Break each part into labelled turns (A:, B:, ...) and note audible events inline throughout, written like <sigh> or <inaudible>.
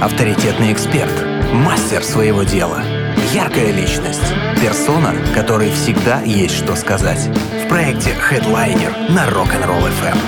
A: авторитетный эксперт, мастер своего дела, яркая личность, персона, которой всегда есть что сказать. В проекте Headliner на Rock'n'Roll FM.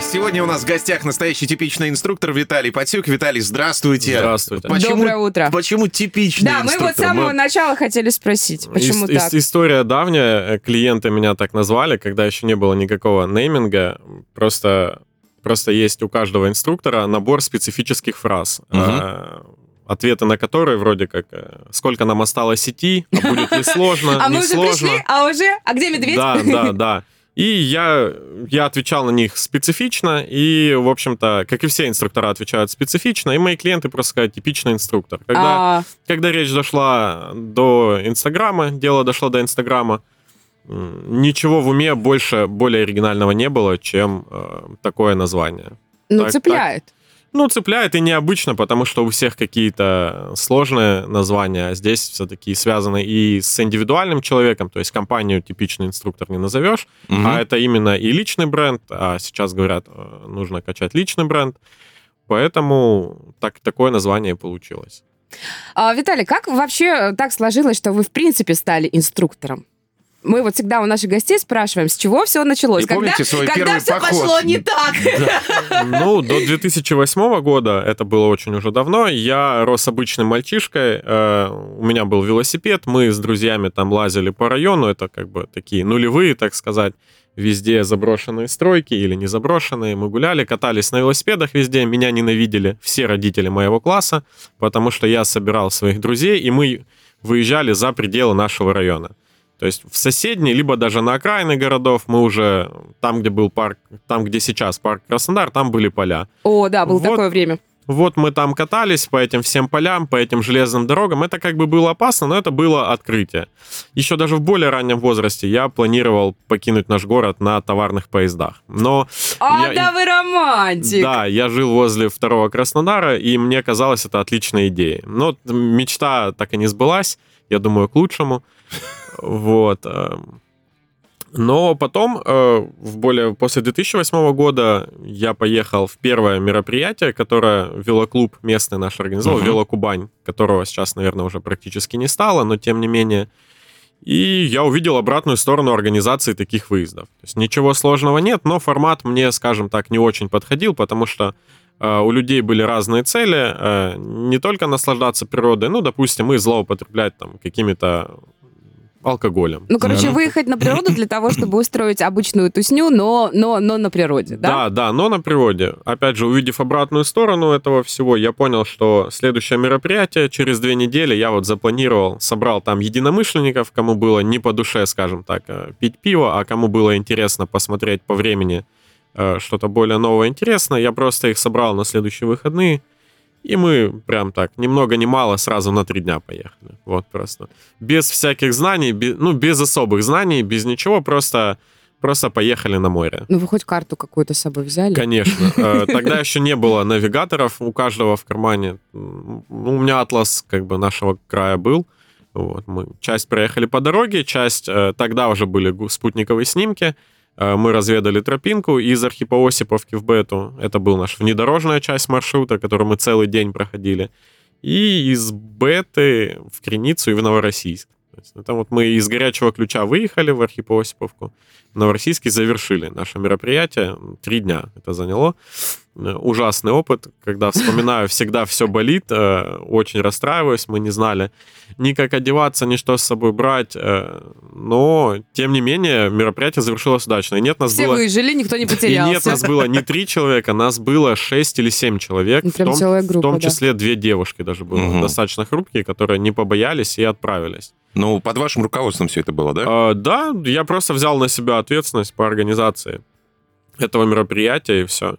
B: Сегодня у нас в гостях настоящий типичный инструктор Виталий Патюк. Виталий, здравствуйте.
C: Здравствуйте.
B: Почему,
D: Доброе утро.
B: Почему типичный
D: Да, мы
B: инструктор?
D: вот с самого начала хотели спросить, почему
C: Ис- ис-
D: так?
C: история давняя, э, клиенты меня так назвали, когда еще не было никакого нейминга. Просто, просто есть у каждого инструктора набор специфических фраз. Э, Ответы на которые вроде как э, «Сколько нам осталось идти?», «А будет ли сложно?», <laughs>
D: А мы
C: «Не
D: уже
C: сложно?».
D: пришли, а уже? А где медведь?
C: Да, <laughs> да, да. И я, я отвечал на них специфично, и, в общем-то, как и все инструктора отвечают специфично, и мои клиенты просто сказать типичный инструктор. Когда
D: А,
C: когда речь дошла до Инстаграма, дело дошло до Инстаграма, ничего в уме больше, более оригинального не было, чем э, такое название.
D: ну,
C: так-
D: цепляет.
C: Ну, цепляет и необычно, потому что у всех какие-то сложные названия, а здесь все-таки связаны и с индивидуальным человеком, то есть компанию типичный инструктор не назовешь,
B: Мгм.
C: а это именно и личный бренд, а сейчас говорят, э, нужно качать личный бренд, поэтому так, такое название и получилось.
D: А, Виталий, как вообще так сложилось, что вы в принципе стали инструктором? Мы вот всегда у наших гостей спрашиваем, с чего все началось,
B: И помните свой
D: когда
B: первый
D: все
B: поход?
D: пошло не так.
C: Ну, до 2008 года, это было очень уже давно, я рос обычным мальчишкой, э, у меня был велосипед, мы с друзьями там лазили по району, это как бы такие нулевые, так сказать, везде заброшенные стройки или не заброшенные, мы гуляли, катались на велосипедах везде, меня ненавидели все родители моего класса, потому что я собирал своих друзей, и мы выезжали за пределы нашего района. То есть в соседние, либо даже на окраины городов мы уже, там, где был парк, там, где сейчас парк Краснодар, там были поля.
D: О, да, было
C: Вот.
D: такое время.
C: Вот мы там катались по этим всем полям, по этим железным дорогам. Это как бы было опасно, но это было открытие. Еще даже в более раннем возрасте я планировал покинуть наш город на товарных поездах. Но
D: А,
C: я-
D: да вы романтик.
C: да, я жил возле второго Краснодара, и мне казалось это отличной идеей. Но мечта так и не сбылась, я думаю, к лучшему. Вот. эм. Но потом, э, в более после 2008 года, я поехал в первое мероприятие, которое велоклуб местный наш организовал,
B: Мгм.
C: Велокубань, которого сейчас, наверное, уже практически не стало, но тем не менее. И я увидел обратную сторону организации таких выездов. То есть ничего сложного нет, но формат мне, скажем так, не очень подходил, потому что э, у людей были разные цели, э, не только наслаждаться природой, ну, допустим, и злоупотреблять там какими-то алкоголем.
D: Ну, короче,
B: Мгм.
D: выехать на природу для того, чтобы устроить обычную тусню, но, но, но на природе, да?
C: Да, да, но на природе. Опять же, увидев обратную сторону этого всего, я понял, что следующее мероприятие через две недели я вот запланировал, собрал там единомышленников, кому было не по душе, скажем так, э, пить пиво, а кому было интересно посмотреть по времени э, что-то более новое интересное. Я просто их собрал на следующие выходные, и мы прям так, ни много ни мало, сразу на три дня поехали. Вот просто. Без всяких знаний, бе- ну, без особых знаний, без ничего, просто, просто поехали на море.
D: Ну, вы хоть карту какую-то с собой взяли?
C: Конечно. Э, <laughs> Тогда еще не было навигаторов у каждого в кармане. М, У меня атлас как бы нашего края был. Вот, мы часть проехали по дороге, часть э, тогда уже были спутниковые снимки. Э, Мы разведали тропинку из Архипоосиповки в Бету. Это был наш внедорожная часть маршрута, которую мы целый день проходили. И из Беты в Креницу и в Новороссийск. Это вот мы из горячего ключа выехали в Архипоосиповку. В Новороссийске завершили наше мероприятие. Три дня это заняло. Э, Ужасный опыт, когда вспоминаю, всегда все болит, э, очень расстраиваюсь, мы не знали ни как одеваться, ни что с собой брать, э, но, тем не менее, мероприятие завершилось удачно. И нет, нас
D: Все
C: было...
D: выжили, никто не <laughs>
C: И
D: потерялся.
C: нет, нас было не три человека, нас было шесть или семь человек.
D: Ну,
C: в
D: прям
C: том,
D: целая
C: в
D: группа,
C: том
D: да.
C: числе две девушки даже было,
B: Мгм.
C: достаточно хрупкие, которые не побоялись и отправились.
B: Ну, под вашим руководством все это было, да?
C: А, да, я просто взял на себя ответственность по организации этого мероприятия и все.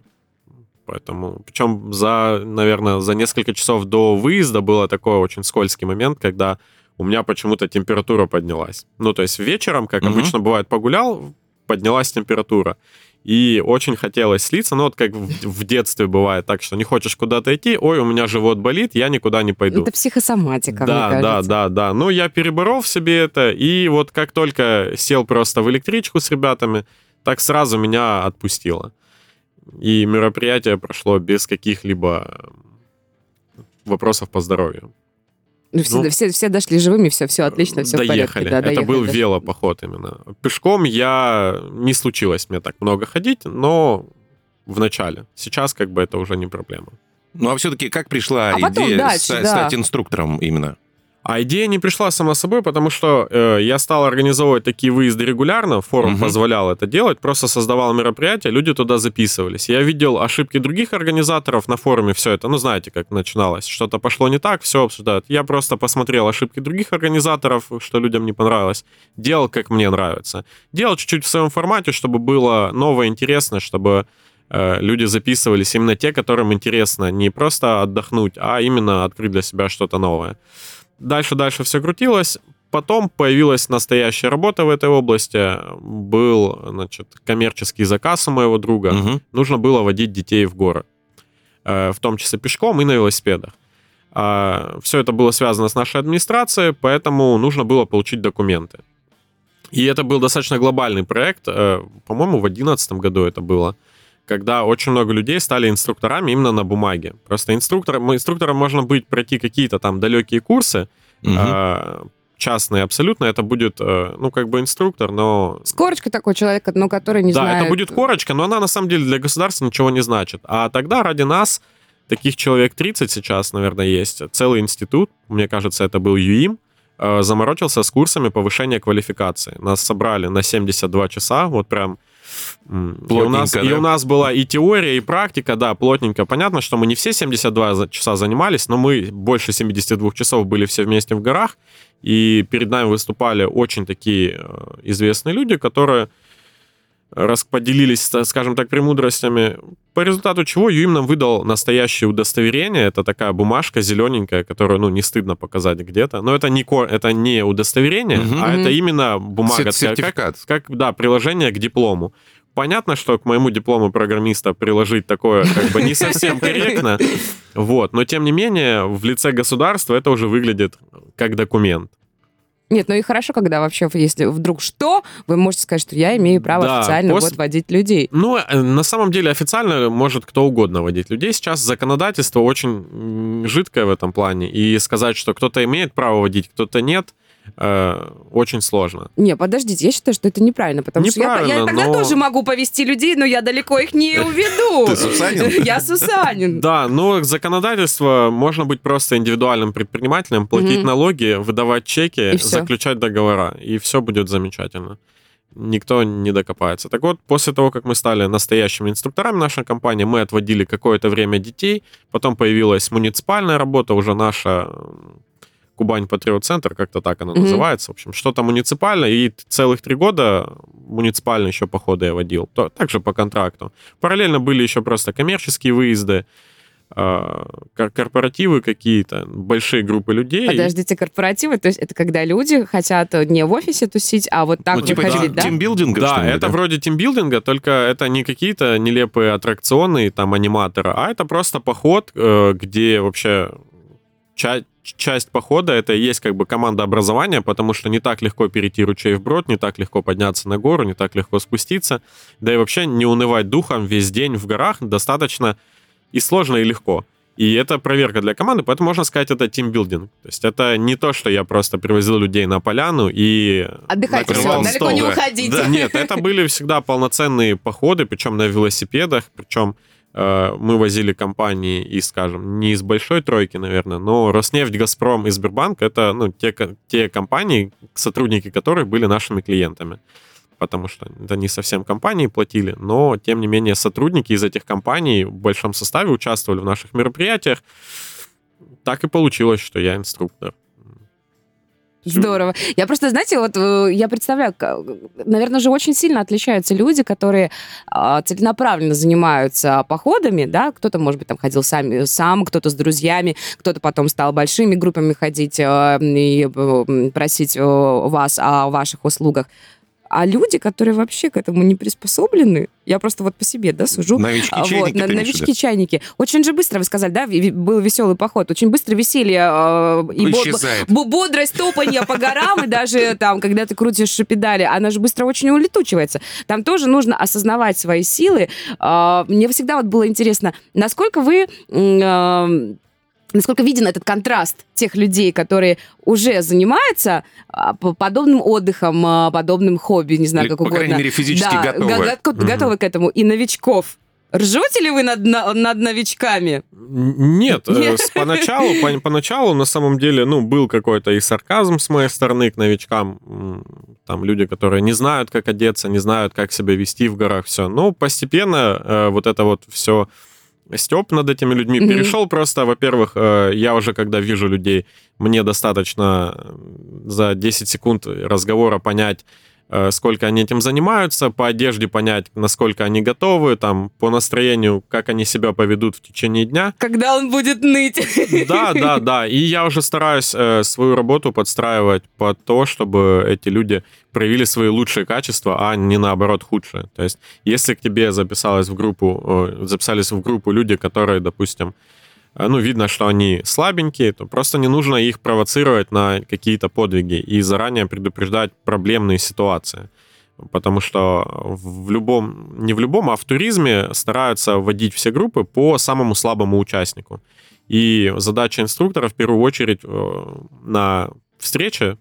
C: Поэтому, причем за, наверное, за несколько часов до выезда было такой очень скользкий момент, когда у меня почему-то температура поднялась. Ну, то есть вечером, как
B: Мгм.
C: обычно бывает, погулял, поднялась температура. И очень хотелось слиться, ну вот как в, в детстве бывает так, что не хочешь куда-то идти, ой, у меня живот болит, я никуда не пойду.
D: Это психосоматика,
C: Да,
D: мне
C: да, да, да. Ну, я переборол в себе это, и вот как только сел просто в электричку с ребятами, так сразу меня отпустило. И мероприятие прошло без каких-либо вопросов по здоровью.
D: Ну, все,
C: Ну,
D: все, все дошли живыми, все, все отлично, все в порядке.
C: доехали.
D: Да,
C: Это
D: доехали,
C: был
D: да.
C: велопоход именно. Пешком я не случилось мне так много ходить, но в начале. Сейчас как бы это уже не проблема.
B: Ну а все-таки как пришла
D: А потом
B: идея
D: дальше,
B: ста-
D: да.
B: стать инструктором именно?
C: А идея не пришла сама собой, потому что э, я стал организовывать такие выезды регулярно, форум
B: Мгм.
C: позволял это делать, просто создавал мероприятия, люди туда записывались. Я видел ошибки других организаторов на форуме, все это, ну знаете, как начиналось, что-то пошло не так, все обсуждают. Я просто посмотрел ошибки других организаторов, что людям не понравилось, делал, как мне нравится. Делал чуть-чуть в своем формате, чтобы было новое, интересно, чтобы э, люди записывались именно те, которым интересно не просто отдохнуть, а именно открыть для себя что-то новое. Дальше-дальше все крутилось. Потом появилась настоящая работа в этой области. Был, значит, коммерческий заказ у моего друга.
B: Мгм.
C: Нужно было водить детей в горы. Э, В том числе пешком и на велосипедах. Все это было связано с нашей администрацией, поэтому нужно было получить документы. И это был достаточно глобальный проект. э, По-моему, в 2011 году это было когда очень много людей стали инструкторами именно на бумаге. Просто инструктором, инструктором можно быть пройти какие-то там далекие курсы,
B: Мгм.
C: э, частные абсолютно. Это будет, э, ну, как бы инструктор, но...
D: С корочкой такой человек, но который не
C: да,
D: знает...
C: это будет корочка, но она на самом деле для государства ничего не значит. А тогда ради нас, таких человек 30 сейчас, наверное, есть, целый институт, мне кажется, это был ЮИМ, э, заморочился с курсами повышения квалификации. Нас собрали на 72 часа, вот прям... м, И у, нас,
B: Плотненько,
C: и
B: да?
C: у нас была и теория, и практика, да, плотненько. Понятно, что мы не все 72 за- часа занимались, но мы больше 72 часов были все вместе в горах, и перед нами выступали очень такие э, известные люди, которые расподелились, та- скажем так, премудростями, по результату чего ЮИМ нам выдал настоящее удостоверение. Это такая бумажка зелененькая, которую, ну, не стыдно показать где-то. Но это не, это не удостоверение,
B: Мгм.
C: а это именно бумага.
B: Сер- сертификат.
C: Как, как, да, приложение к диплому. Понятно, что к моему диплому программиста приложить такое как бы не совсем корректно, <laughs> вот, но тем не менее в лице государства это уже выглядит как документ.
D: Нет, ну и хорошо, когда вообще, если вдруг что, вы можете сказать, что я имею право
C: Да,
D: официально
C: после-
D: вот водить людей.
C: Ну, э, на самом деле официально может кто угодно водить людей. Сейчас законодательство очень жидкое в этом плане. И сказать, что кто-то имеет право водить, кто-то нет, э, очень сложно.
D: Не, подождите, я считаю, что это неправильно, потому что я, я
C: Неправильно,
D: тогда
C: но-
D: тоже могу повести людей, но я далеко их не уведу. <laughs>
B: Ты Сусанин? <laughs>
D: Я Сусанин.
C: Да, но законодательство можно быть просто индивидуальным предпринимателем, платить налоги, выдавать чеки, заключать договора, и все будет замечательно. Никто не докопается. Так вот, после того, как мы стали настоящими инструкторами нашей компании, мы отводили какое-то время детей, потом появилась муниципальная работа, уже наша Кубань Патриот Центр, как-то так она
D: Мгм.
C: называется. В общем, что-то муниципальное, и целых три года муниципальные еще походы я водил, то, также по контракту. Параллельно были еще просто коммерческие выезды, а, кор- корпоративы какие-то, большие группы людей.
D: Подождите, корпоративы, то есть это когда люди хотят не в офисе тусить, а вот так
B: Ну,
D: вот
B: типа
D: ходить, да?
B: тимбилдинга,
C: Да, это вроде тимбилдинга, только это не какие-то нелепые аттракционы, там, аниматоры, а это просто поход, э, где вообще ча- часть похода это и есть как бы команда образования, потому что не так легко перейти ручей вброд, не так легко подняться на гору, не так легко спуститься, да и вообще не унывать духом весь день в горах достаточно и сложно, и легко. И это проверка для команды, поэтому можно сказать, это тимбилдинг. То есть это не то, что я просто привозил людей на поляну и
D: Отдыхайте, все, далеко не уходите.
B: Да.
C: нет, это были всегда полноценные походы, причем на велосипедах, причем мы возили компании из, скажем, не из большой тройки, наверное, но Роснефть, Газпром и Сбербанк это ну, те, те компании, сотрудники которых были нашими клиентами. Потому что это не совсем компании платили, но, тем не менее, сотрудники из этих компаний в большом составе участвовали в наших мероприятиях. Так и получилось, что я инструктор.
D: Здорово. Я просто, знаете, вот э, я представляю, наверное, же очень сильно отличаются люди, которые а, целенаправленно занимаются походами, да, кто-то, может быть, там ходил сам, сам кто-то с друзьями, кто-то потом стал большими группами ходить э, и э, просить вас о ваших услугах. А люди, которые вообще к этому не приспособлены, я просто вот по себе, да, сужу,
B: Новички
D: а,
B: чайники,
D: вот, на-
B: ты имеешь в виду?
D: новички чайники. Очень же быстро, вы сказали, да, был веселый поход, очень быстро веселье э, и
B: Исчезает.
D: бодрость топанья по горам, и даже там, когда ты крутишь педали, она же быстро очень улетучивается. Там тоже нужно осознавать свои силы. А, Мне всегда вот было интересно, насколько вы насколько виден этот контраст тех людей, которые уже занимаются а, по- подобным отдыхом, а, подобным хобби, не знаю,
B: Или,
D: как
B: по
D: угодно.
B: крайней мере, физически
D: Да,
B: готовы.
D: го- го-
C: Мгм.
D: готовы к этому. И новичков. Ржете ли вы над, на- над новичками?
C: Нет, э,
D: Нет.
C: поначалу, по- поначалу на самом деле, ну, был какой-то и сарказм с моей стороны к новичкам. Там люди, которые не знают, как одеться, не знают, как себя вести в горах, все. Но постепенно э, вот это вот все степ над этими людьми
D: Мгм.
C: перешел просто, во-первых, э, я уже когда вижу людей, мне достаточно э, за 10 секунд разговора понять, сколько они этим занимаются, по одежде понять, насколько они готовы, там, по настроению, как они себя поведут в течение дня.
D: Когда он будет ныть?
C: Да, да, да. И я уже стараюсь э, свою работу подстраивать под то, чтобы эти люди проявили свои лучшие качества, а не наоборот худшие. То есть, если к тебе записалась в группу, э, записались в группу люди, которые, допустим, э, ну, видно, что они слабенькие, то просто не нужно их провоцировать на какие-то подвиги и заранее предупреждать проблемные ситуации. Потому что в любом, не в любом, а в туризме стараются вводить все группы по самому слабому участнику. И задача инструктора в первую очередь э, на встрече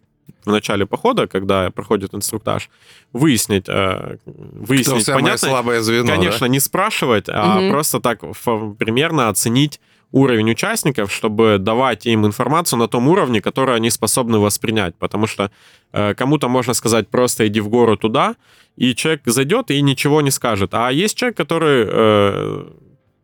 C: в начале похода, когда проходит инструктаж, выяснить, э,
B: Кто
C: выяснить, понятно,
B: слабое звено, да?
C: Конечно, не спрашивать, а
D: Мгм.
C: просто так примерно оценить уровень участников, чтобы давать им информацию на том уровне, который они способны воспринять. Потому что э, кому-то можно сказать просто иди в гору туда, и человек зайдет и ничего не скажет. А есть человек, который э,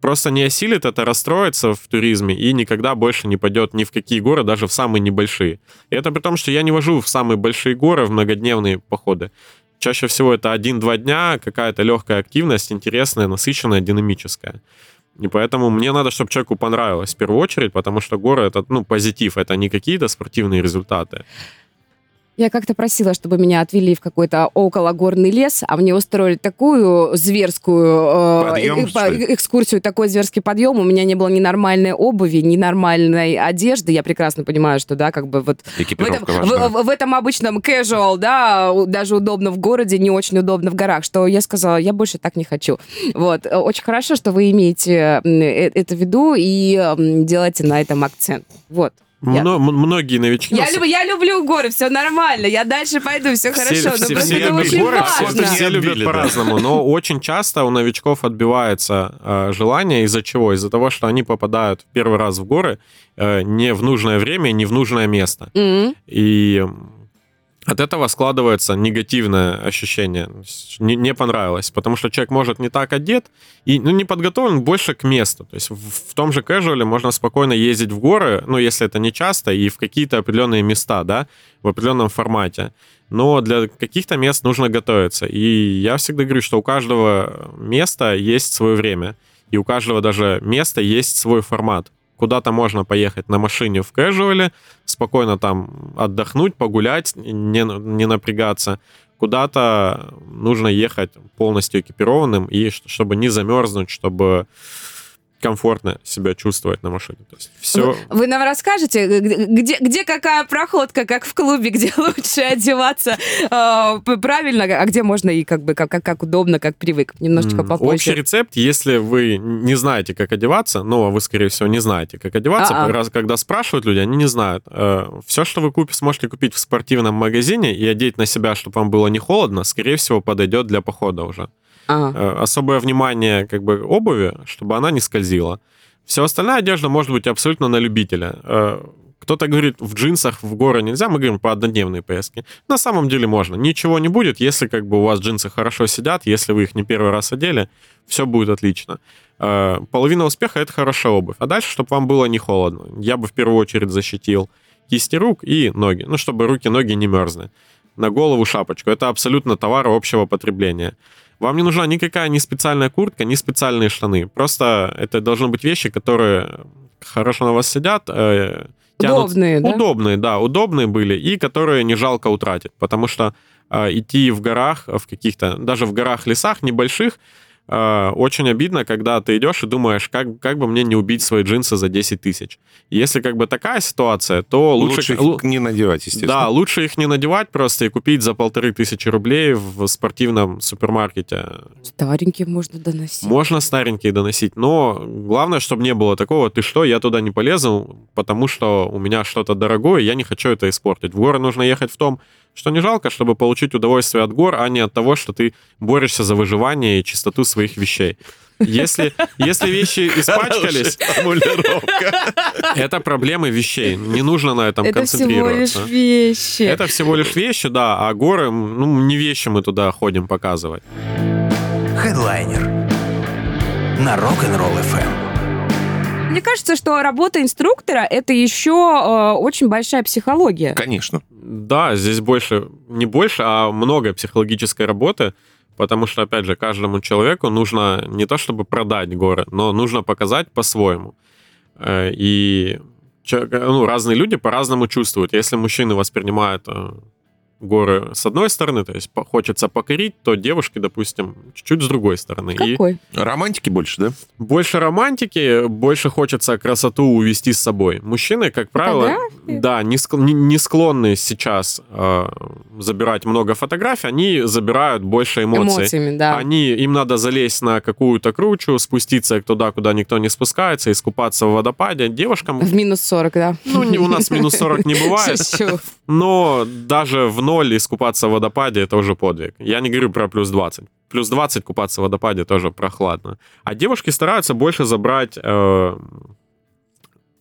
C: просто не осилит это, расстроится в туризме и никогда больше не пойдет ни в какие горы, даже в самые небольшие. И это при том, что я не вожу в самые большие горы в многодневные походы. Чаще всего это один-два дня, какая-то легкая активность, интересная, насыщенная, динамическая. И поэтому мне надо, чтобы человеку понравилось в первую очередь, потому что горы это, ну, позитив, это не какие-то спортивные результаты.
D: Я как-то просила, чтобы меня отвели в какой-то окологорный лес, а мне устроили такую зверскую э,
B: Подъем,
D: э, экскурсию, такой зверский подъем. У меня не было ни нормальной обуви, ни нормальной одежды. Я прекрасно понимаю, что, да, как бы вот в этом, в, в- в этом обычном casual, да, даже удобно в городе, не очень удобно в горах, что я сказала, я больше так не хочу. Вот. Э, Очень хорошо, что вы имеете э, это в виду и делаете на этом акцент. Вот.
C: Мно- многие новички...
D: Я,
C: на
D: люб- я люблю горы, все нормально, я дальше пойду, все
C: Все-
D: хорошо.
C: все-
D: но
C: все
D: это
C: любят
D: очень
C: горы, все-
D: важно.
C: все любят по-разному, но очень часто у новичков отбивается э, желание из-за чего? Из-за того, что они попадают в первый раз в горы э, не в нужное время, не в нужное место.
D: Мгм.
C: И от этого складывается негативное ощущение. Не, не понравилось, потому что человек может не так одет и ну, не подготовлен больше к месту. То есть в, в том же casual можно спокойно ездить в горы, ну, если это не часто, и в какие-то определенные места, да, в определенном формате. Но для каких-то мест нужно готовиться. И я всегда говорю, что у каждого места есть свое время. И у каждого даже места есть свой формат. Куда-то можно поехать на машине в кэжуале, спокойно там отдохнуть, погулять, не, не напрягаться. Куда-то нужно ехать полностью экипированным, и чтобы не замерзнуть, чтобы комфортно себя чувствовать на машине. То есть все...
D: Вы нам расскажете, где, где какая проходка, как в клубе, <laughs> где лучше одеваться э, правильно, а где можно и как бы как, как, как удобно, как привык. Немножечко попозже.
C: Общий рецепт, если вы не знаете, как одеваться, но вы, скорее всего, не знаете, как одеваться,
D: А-а.
C: раз когда спрашивают люди, они не знают. Все, что вы купите, сможете купить в спортивном магазине и одеть на себя, чтобы вам было не холодно, скорее всего, подойдет для похода уже. Э, Особое внимание как бы обуви, чтобы она не скользила. Все остальная одежда может быть абсолютно на любителя. Э, Кто-то говорит, в джинсах в горы нельзя, мы говорим про однодневные поездки. На самом деле можно. Ничего не будет, если как бы у вас джинсы хорошо сидят, если вы их не первый раз одели, все будет отлично. Э, Половина успеха — это хорошая обувь. А дальше, чтобы вам было не холодно. Я бы в первую очередь защитил кисти рук и ноги. Ну, чтобы руки, ноги не мерзли. На голову шапочку. Это абсолютно товар общего потребления. Вам не нужна никакая ни специальная куртка, ни специальные штаны. Просто это должны быть вещи, которые хорошо на вас сидят, э, тянут-
D: Удобные, да?
C: Удобные, да, удобные были, и которые не жалко утратить. Потому что э, идти в горах, в каких-то, даже в горах, лесах небольших, э, очень обидно, когда ты идешь и думаешь, как, как бы мне не убить свои джинсы за 10 тысяч. Если как бы такая ситуация, то лучше...
B: Лучше их не надевать, естественно.
C: Да, лучше их не надевать просто и купить за полторы тысячи рублей в спортивном супермаркете.
D: Старенькие можно доносить.
C: Можно старенькие доносить, но главное, чтобы не было такого, ты что, я туда не полезу, потому что у меня что-то дорогое, я не хочу это испортить. В горы нужно ехать в том, что не жалко, чтобы получить удовольствие от гор, а не от того, что ты борешься за выживание и чистоту своих вещей. Если, если вещи <laughs> испачкались, <laughs> это проблемы вещей. Не нужно на этом
D: Это всего лишь
C: концентрироваться.
D: вещи.
C: Это всего лишь вещи, да, а горы, ну, не вещи мы туда ходим показывать.
A: Хедлайнер на Rock'n'Roll FM.
D: Мне кажется, что работа инструктора это еще э, очень большая психология.
B: Конечно.
C: Да, здесь больше, не больше, а много психологической работы, потому что, опять же, каждому человеку нужно не то чтобы продать горы, но нужно показать по-своему. Э, И ну, разные люди по-разному чувствуют. Если мужчины воспринимают э, горы с одной стороны, то есть хочется покорить, то девушки, допустим, чуть-чуть с другой стороны. И
D: Какой?
B: Романтики больше, да?
C: больше романтики, больше хочется красоту увести с собой. Мужчины, как правило,
D: Фотографии?
C: да, не, ск- не- не склонны сейчас э, забирать много фотографий, они забирают больше эмоций.
D: Эмоциями, да.
C: Они, им надо залезть на какую-то кручу, спуститься туда, куда никто не спускается, искупаться в водопаде. Девушкам,
D: В минус 40, да.
C: ну, не- у нас минус 40 не <laughs> бывает, но даже в ноль искупаться в водопаде это уже подвиг. Я не говорю про плюс 20. Плюс 20 купаться в водопаде тоже прохладно. А девушки стараются больше забрать э,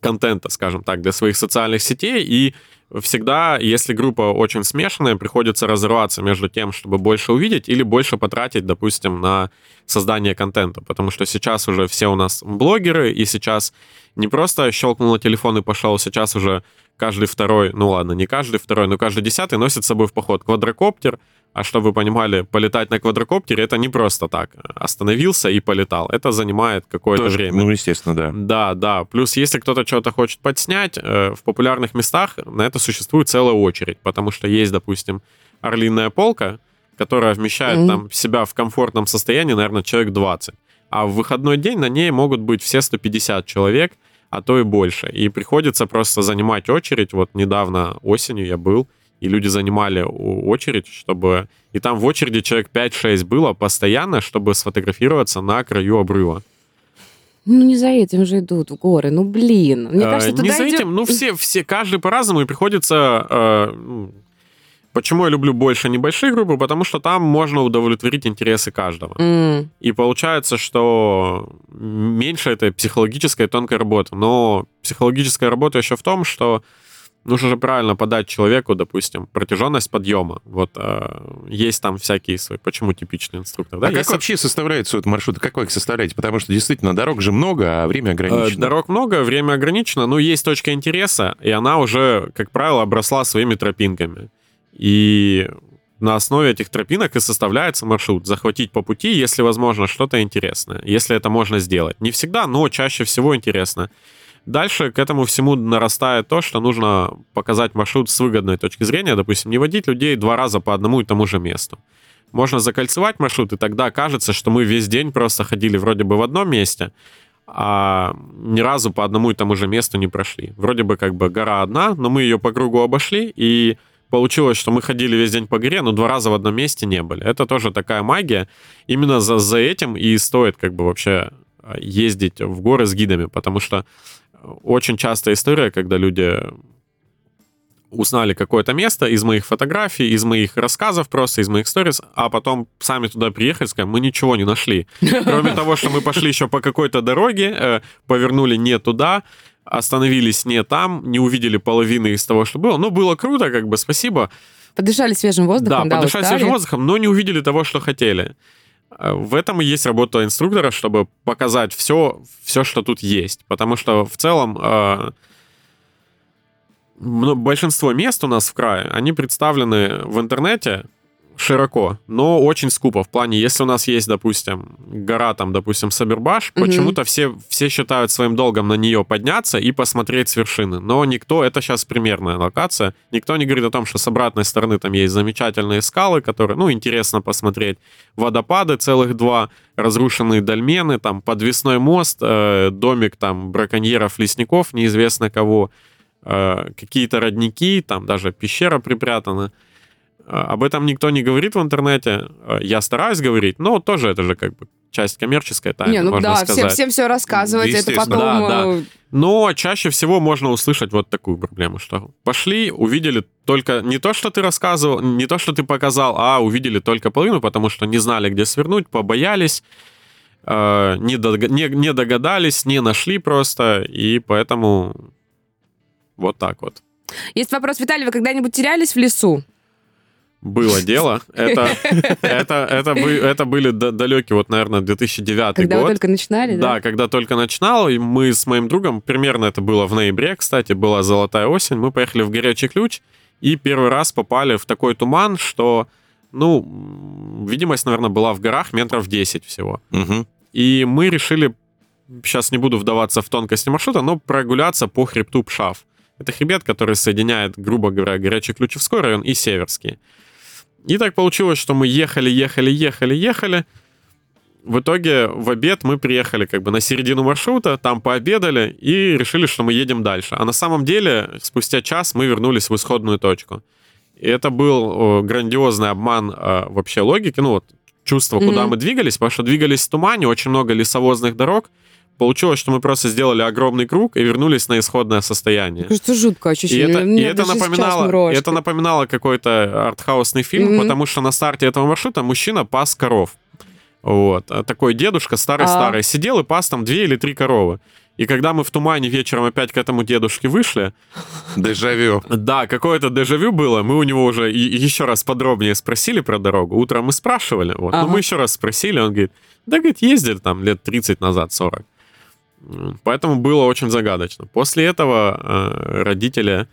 C: контента, скажем так, для своих социальных сетей. И всегда, если группа очень смешанная, приходится разрываться между тем, чтобы больше увидеть или больше потратить, допустим, на создание контента. Потому что сейчас уже все у нас блогеры, и сейчас не просто щелкнул на телефон и пошел, сейчас уже каждый второй, ну ладно, не каждый второй, но каждый десятый носит с собой в поход квадрокоптер. А чтобы вы понимали, полетать на квадрокоптере это не просто так. Остановился и полетал. Это занимает какое-то
B: Тоже,
C: время.
B: Ну, естественно, да.
C: Да, да. Плюс, если кто-то что-то хочет подснять, э, в популярных местах на это существует целая очередь, потому что есть, допустим, орлиная полка, которая вмещает
D: Мгм.
C: там себя в комфортном состоянии, наверное, человек 20. А в выходной день на ней могут быть все 150 человек, а то и больше. И приходится просто занимать очередь. Вот недавно осенью я был, и люди занимали очередь, чтобы... И там в очереди человек 5-6 было постоянно, чтобы сфотографироваться на краю обрыва.
D: Ну, не за этим же идут в горы. Ну, блин. Мне
C: Э,
D: кажется,
C: не
D: туда
C: за
D: идет-
C: этим, ну все, все, каждый по-разному, и приходится... э, почему я люблю больше небольшие группы? Потому что там можно удовлетворить интересы каждого.
D: М,
C: И получается, что меньше это психологическая тонкая работа. Но психологическая работа еще в том, что нужно же правильно подать человеку, допустим, протяженность подъема. Вот э, есть там всякие свои, почему типичный инструктор. Да?
B: а как
C: Есть
B: вообще составляется этот маршрут? Как вы их составляете? Потому что действительно дорог же много, а время
C: Э,
B: ограничено.
C: Дорог много, время ограничено, но есть точка интереса, и она уже, как правило, обросла своими тропинками. И на основе этих тропинок и составляется маршрут. Захватить по пути, если возможно, что-то интересное. Если это можно сделать. Не всегда, но чаще всего интересно. Дальше к этому всему нарастает то, что нужно показать маршрут с выгодной точки зрения. Допустим, не водить людей два раза по одному и тому же месту. Можно закольцевать маршрут, и тогда кажется, что мы весь день просто ходили вроде бы в одном месте, а ни разу по одному и тому же месту не прошли. Вроде бы как бы гора одна, но мы ее по кругу обошли, и получилось, что мы ходили весь день по горе, но два раза в одном месте не были. Это тоже такая магия. Именно за, за этим и стоит как бы вообще э, ездить в горы с гидами, потому что очень частая история, когда люди узнали какое-то место из моих фотографий, из моих рассказов просто, из моих сториз, а потом сами туда приехали, сказали, мы ничего не нашли. <laughs> Кроме того, что мы пошли еще по какой-то дороге, э, повернули не туда, остановились не там, не увидели половины из того, что было. Ну, было круто, как бы, спасибо.
D: Подышали свежим воздухом,
C: Да,
D: да,
C: подышать
D: устали.
C: свежим воздухом, но не увидели того, что хотели. Э, В этом и есть работа инструктора, чтобы показать все, все, что тут есть. Потому что в целом э, большинство мест у нас в крае, они представлены в интернете широко, но очень скупо. В плане, если у нас есть, допустим, гора, там, допустим, Сабербаш,
D: Мгм.
C: почему-то все, все считают своим долгом на нее подняться и посмотреть с вершины. Но никто, это сейчас примерная локация, никто не говорит о том, что с обратной стороны там есть замечательные скалы, которые, ну, интересно посмотреть. Водопады целых два, разрушенные дольмены, там, подвесной мост, э, домик там браконьеров, лесников, неизвестно кого, э, какие-то родники, там даже пещера припрятана. Э, Об этом никто не говорит в интернете. Э, Я стараюсь говорить, но тоже это же как бы часть коммерческой тайны,
D: Не, ну
C: можно
D: да,
C: сказать.
D: всем, всем все рассказывать, это потом...
C: да,
D: э,
C: Но чаще всего можно услышать вот такую проблему, что пошли, увидели только не то, что ты рассказывал, не то, что ты показал, а увидели только половину, потому что не знали, где свернуть, побоялись, э, не, дог- не, не догадались, не нашли просто, и поэтому вот так вот.
D: Есть вопрос, Виталий, вы когда-нибудь терялись в лесу?
C: Было <laughs> дело. Это, это, это, это были далекие, вот, наверное, 2009
D: Когда
C: год.
D: вы только начинали, да?
C: Да, когда только начинал, и мы с моим другом, примерно это было в ноябре, кстати, была золотая осень, мы поехали в Горячий Ключ и первый раз попали в такой туман, что, ну, видимость, наверное, была в горах метров 10 всего.
B: Мгм.
C: И мы решили, сейчас не буду вдаваться в тонкости маршрута, но прогуляться по хребту Пшав. Это хребет, который соединяет, грубо говоря, Горячий Ключевской район и Северский. И так получилось, что мы ехали, ехали, ехали, ехали. В итоге в обед мы приехали как бы на середину маршрута, там пообедали и решили, что мы едем дальше. А на самом деле спустя час мы вернулись в исходную точку. И это был о, грандиозный обман э, вообще логики, ну вот чувство, куда
D: Мгм.
C: мы двигались, потому что двигались в тумане, очень много лесовозных дорог. Получилось, что мы просто сделали огромный круг и вернулись на исходное состояние.
D: Кажется, жуткое
C: И
D: ощущение.
C: это, и это
D: даже сейчас
C: напоминало, это напоминало какой-то артхаусный фильм,
D: Мгм.
C: потому что на старте этого маршрута мужчина пас коров. Вот. А Такой дедушка старый-старый сидел и пас там две или три коровы. И когда мы в тумане вечером опять к этому дедушке вышли, <laughs>
B: Дежавю.
C: да, какое-то дежавю было, мы у него уже и- еще раз подробнее спросили про дорогу. Утром мы спрашивали, вот, но
D: Ага.
C: мы еще раз спросили, он говорит, да, говорит, ездили там лет 30 назад, 40. Поэтому было очень загадочно. После этого э, родители,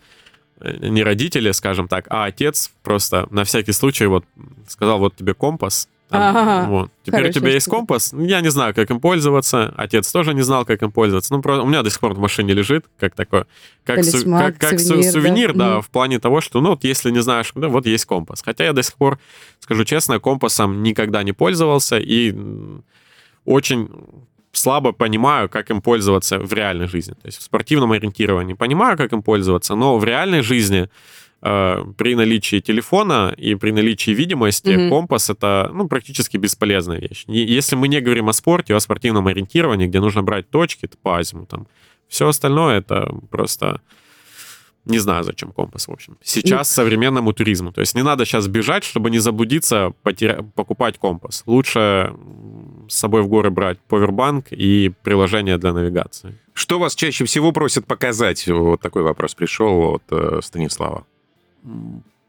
C: э, не родители, скажем так, а отец просто на всякий случай вот сказал, вот тебе компас, там,
D: Ага.
C: вот. Теперь у
D: Хорошая
C: тебя есть компас. Я не знаю, как им пользоваться. Отец тоже не знал, как им пользоваться. Ну, просто у меня до сих пор в машине лежит, как такое, как, су- как, как су-
D: сувенир, да.
C: сувенир, да,
D: Мгм.
C: в плане того, что, ну, вот если не знаешь, да, вот есть компас. Хотя я до сих пор, скажу честно, компасом никогда не пользовался и очень слабо понимаю, как им пользоваться в реальной жизни. То есть в спортивном ориентировании понимаю, как им пользоваться, но в реальной жизни э, при наличии телефона и при наличии видимости
D: Мгм.
C: компас это ну, практически бесполезная вещь. И Если мы не говорим о спорте, о спортивном ориентировании, где нужно брать точки по азимутам, все остальное это просто не знаю, зачем компас, в общем. Сейчас современному туризму. То есть не надо сейчас бежать, чтобы не заблудиться, потеря- покупать компас. Лучше с собой в горы брать повербанк и приложение для навигации.
B: Что вас чаще всего просят показать? Вот такой вопрос пришел от э, Станислава.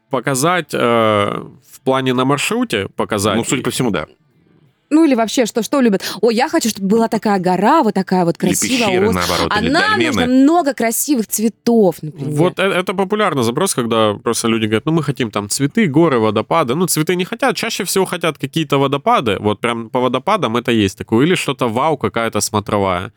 C: Показать э, в плане на маршруте, показать.
B: Ну, судя по всему, да.
D: Ну или вообще, что, что любят? О, я хочу, чтобы была такая гора, вот такая вот
B: Или
D: красивая.
B: пещеры,
D: ос-
B: наоборот,
D: А
B: или
D: нам
B: дольмены.
D: нужно много красивых цветов, например.
C: Вот э- это популярный запрос, когда просто люди говорят, ну мы хотим там цветы, горы, водопады. Ну цветы не хотят, чаще всего хотят какие-то водопады. Вот прям по водопадам это есть такое. Или что-то вау, какая-то смотровая.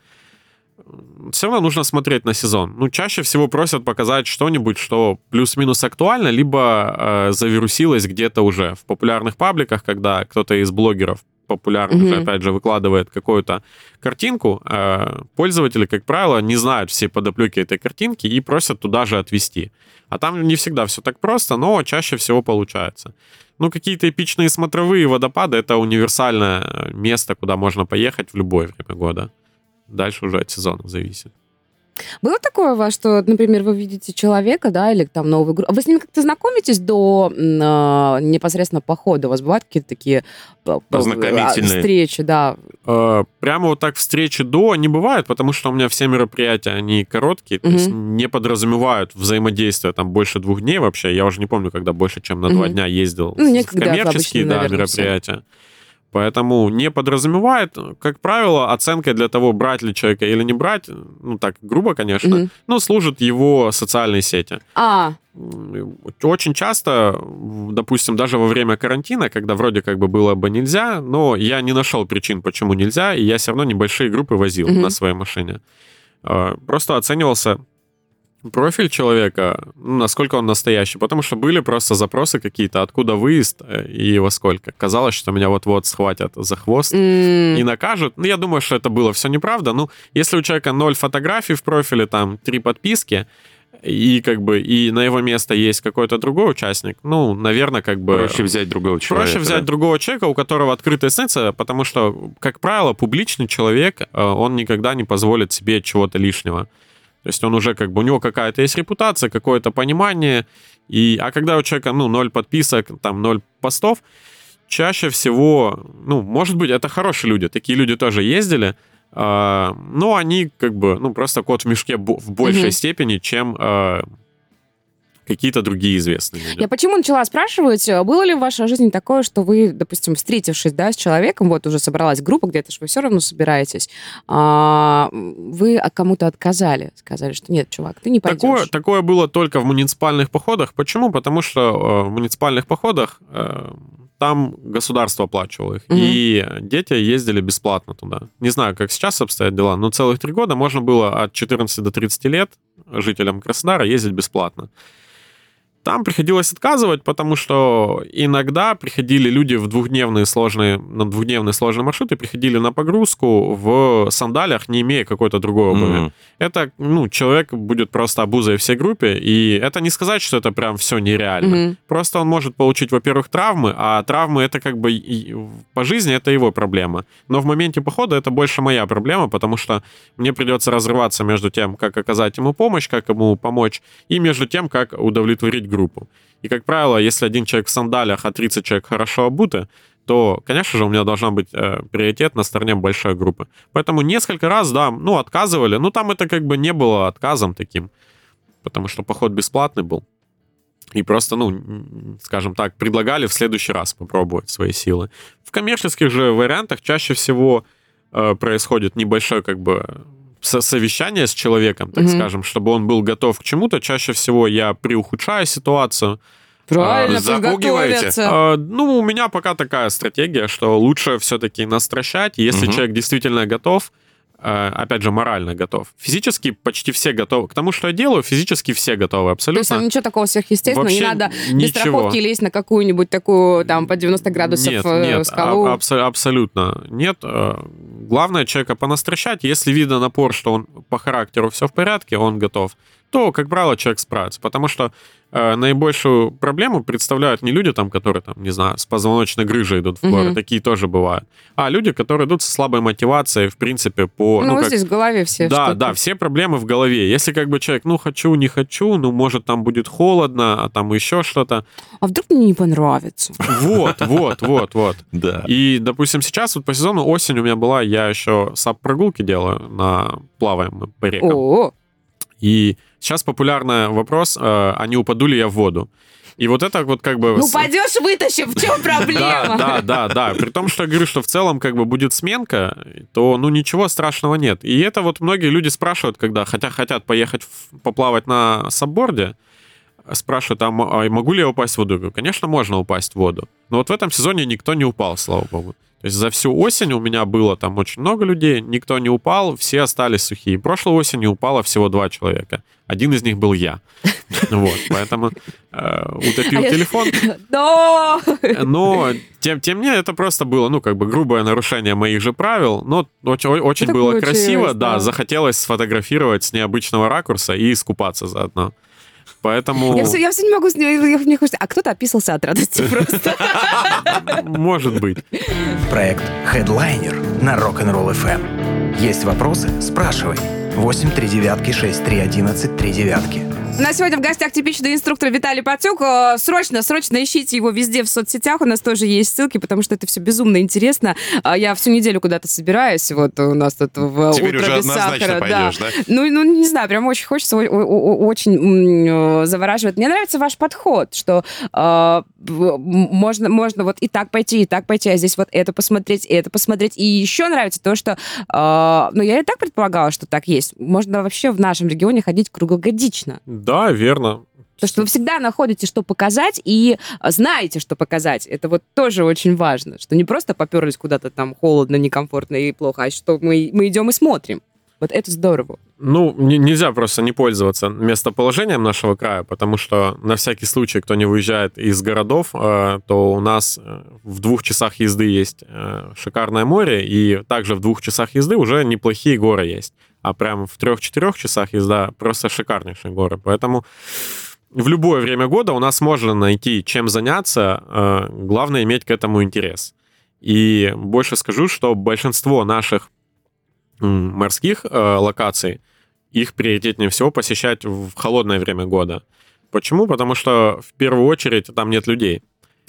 C: Все равно нужно смотреть на сезон. Ну, чаще всего просят показать что-нибудь, что плюс-минус актуально, либо э, завирусилось где-то уже в популярных пабликах, когда кто-то из блогеров популярных,
D: Мгм.
C: же, опять же, выкладывает какую-то картинку, э, пользователи, как правило, не знают все подоплеки этой картинки и просят туда же отвести. А там не всегда все так просто, но чаще всего получается. Ну, какие-то эпичные смотровые водопады — это универсальное место, куда можно поехать в любое время года. Дальше уже от сезона зависит.
D: Было такое у вас, что, например, вы видите человека, да, или там новую группу, а вы с ним как-то знакомитесь до а, непосредственно похода? У вас бывают какие-то такие п- п-
B: Познакомительные.
D: встречи, да?
C: Э, Прямо вот так встречи до не бывает, потому что у меня все мероприятия, они короткие, то
D: Мгм.
C: есть не подразумевают взаимодействия там больше двух дней вообще. Я уже не помню, когда больше, чем на два
D: Мгм.
C: дня ездил
D: Ну,
C: в
D: некогда
C: коммерческие
D: обычно,
C: да,
D: наверное,
C: мероприятия. Поэтому не подразумевает, как правило, оценкой для того, брать ли человека или не брать, ну так грубо, конечно,
D: Мгм.
C: но служат его социальные сети.
D: А,
C: Очень часто, допустим, даже во время карантина, когда вроде как бы было бы нельзя, но я не нашел причин, почему нельзя, и я все равно небольшие группы возил
D: Мгм.
C: на своей машине. Э, Просто оценивался профиль человека, ну, насколько он настоящий, потому что были просто запросы какие-то, откуда выезд э, и во сколько. Казалось, что меня вот-вот схватят за хвост
D: м,
C: и накажут. Ну, я думаю, что это было все неправда. Ну, если у человека ноль фотографий в профиле, там, три подписки, и как бы и на его место есть какой-то другой участник, ну, наверное, как бы...
E: Проще взять другого человека.
C: Проще взять
E: да.
C: другого человека, у которого открытая снится, потому что, как правило, публичный человек, э, он никогда не позволит себе чего-то лишнего. То есть он уже как бы, у него какая-то есть репутация, какое-то понимание. И, а когда у человека, ну, ноль подписок, там, ноль постов, чаще всего, ну, может быть, это хорошие люди, такие люди тоже ездили, а, но они как бы, ну, просто кот в мешке в большей
D: Мгм.
C: степени, чем а, какие-то другие известные люди.
D: Я почему начала спрашивать, э, было ли в вашей жизни такое, что вы, допустим, встретившись, да, с человеком, вот уже собралась группа, где-то же вы все равно собираетесь, а, вы кому-то отказали, сказали, что нет, чувак, ты не пойдешь.
C: Такое, такое было только в муниципальных походах. Почему? Потому что э, в муниципальных походах э, там государство оплачивало их,
D: Мгм.
C: и дети ездили бесплатно туда. Не знаю, как сейчас обстоят дела, но целых три года можно было от 14 до 30 лет жителям Краснодара ездить бесплатно. Там приходилось отказывать, потому что иногда приходили люди в двухдневные сложные, на двухдневные сложные маршруты, приходили на погрузку в сандалях, не имея какой-то другой обуви
E: Мгм.
C: это, ну, человек будет просто обузой всей группе, и это не сказать, что это прям все нереально.
D: Мгм.
C: Просто он может получить, во-первых, травмы, а травмы это как бы по жизни это его проблема. Но в моменте похода это больше моя проблема, потому что мне придется разрываться между тем, как оказать ему помощь, как ему помочь, и между тем, как удовлетворить группу. И, как правило, если один человек в сандалях, а 30 человек хорошо обуты, то, конечно же, у меня должна быть э, приоритет на стороне большой группы. Поэтому несколько раз, да, ну, отказывали. Ну, там это как бы не было отказом таким, потому что поход бесплатный был. И просто, ну, скажем так, предлагали в следующий раз попробовать свои силы. В коммерческих же вариантах чаще всего э, происходит небольшое как бы совещание с человеком, так
D: Мгм.
C: скажем, чтобы он был готов к чему-то. Чаще всего я приухудшаю ситуацию.
D: Правильно,
E: А, запугиваете?
D: подготовиться.
C: А, ну, у меня пока такая стратегия, что лучше все-таки настращать, если
E: Мгм.
C: человек действительно готов, опять же, морально готов. Физически почти все готовы. К тому, что я делаю, физически все готовы
D: То есть
C: абсолютно.
D: там ничего такого сверхъестественного, не
C: Вообще
D: надо без
C: ничего.
D: страховки лезть на какую-нибудь такую там по 90 градусов
C: нет,
D: э,
C: нет,
D: скалу.
C: а- абсо- абсолютно нет. Э, Главное человека понастращать. Если видно напор, что он по характеру все в порядке, он готов, то, как правило, человек справится. Потому что э, наибольшую проблему представляют не люди, там, которые, там, не знаю, с позвоночной грыжей идут в горы, такие тоже бывают, а люди, которые идут со слабой мотивацией, в принципе, по...
D: ну, вот
C: как-
D: здесь в голове все
C: да, да, все проблемы в голове. Если как бы человек, ну, хочу, не хочу, ну, может, там будет холодно, а там еще что-то.
D: А вдруг мне не понравится?
C: Вот, вот, вот, вот. <laughs>
E: Да.
C: И, допустим, сейчас вот по сезону осень у меня была, я еще сап-прогулки делаю, на плаваем по рекам. И сейчас популярный вопрос, э, а не упаду ли я в воду? И вот это вот как бы...
D: ну пойдешь, вытащим, в чем <laughs>
C: Да,
D: проблема?
C: да, да, да. При том, что я говорю, что в целом как бы будет сменка, то ну ничего страшного нет. И это вот многие люди спрашивают, когда хотя хотят поехать поплавать на сабборде, спрашивают, а, а могу ли я упасть в воду? Конечно, можно упасть в воду. Но вот в этом сезоне никто не упал, слава богу. То есть за всю осень у меня было там очень много людей, никто не упал, все остались сухие. Прошлой осенью упало всего два человека. Один из них был я. <laughs> Вот, поэтому э, утопил
D: А
C: телефон. <laughs>
D: Но! <laughs>
C: Но, тем, тем не менее, это просто было, ну, как бы грубое нарушение моих же правил, но очень, очень было красиво, да. захотелось сфотографировать с необычного ракурса и искупаться заодно. Поэтому,
D: Я все, я все не могу я- мне хочется, а кто-то описался от радости <laughs> просто.
C: может быть.
A: Проект Headliner на Rock'n'Roll FM. Есть вопросы? Спрашивай. 8 3 девятки 6 3 11 3 девятки.
D: У нас сегодня в гостях типичный инструктор Виталий Пацюк. Э, Срочно, срочно ищите его везде в соцсетях. У нас тоже есть ссылки, потому что это все безумно интересно. А Я всю неделю куда-то собираюсь. Вот у нас тут в
B: Теперь
D: «Утро
B: уже
D: без
B: однозначно
D: сахара».
B: пойдешь, да?
D: Ну, ну, не знаю, прям очень хочется, очень э, завораживает. Мне нравится ваш подход, что э, можно, можно вот и так пойти, и так пойти, а здесь вот это посмотреть, и это посмотреть. И еще нравится то, что, э, ну, я и так предполагала, что так есть. Можно вообще в нашем регионе ходить круглогодично.
C: Да, верно.
D: Потому что вы всегда находите, что показать, и э, знаете, что показать. Это вот тоже очень важно, что не просто поперлись куда-то там холодно, некомфортно и плохо, а что мы, мы идем и смотрим. Вот это здорово.
C: Ну, не- нельзя просто не пользоваться местоположением нашего края, потому что на всякий случай, кто не выезжает из городов, э, то у нас э, в двух часах езды есть э, шикарное море, и также в двух часах езды уже неплохие горы есть. А прям в трех-четырех часах езда просто шикарнейшие горы. Поэтому в любое время года у нас можно найти чем заняться, э, главное иметь к этому интерес. И больше скажу, что большинство наших морских э, локаций, их приоритетнее всего посещать в холодное время года. Почему? Потому что в первую очередь там нет людей.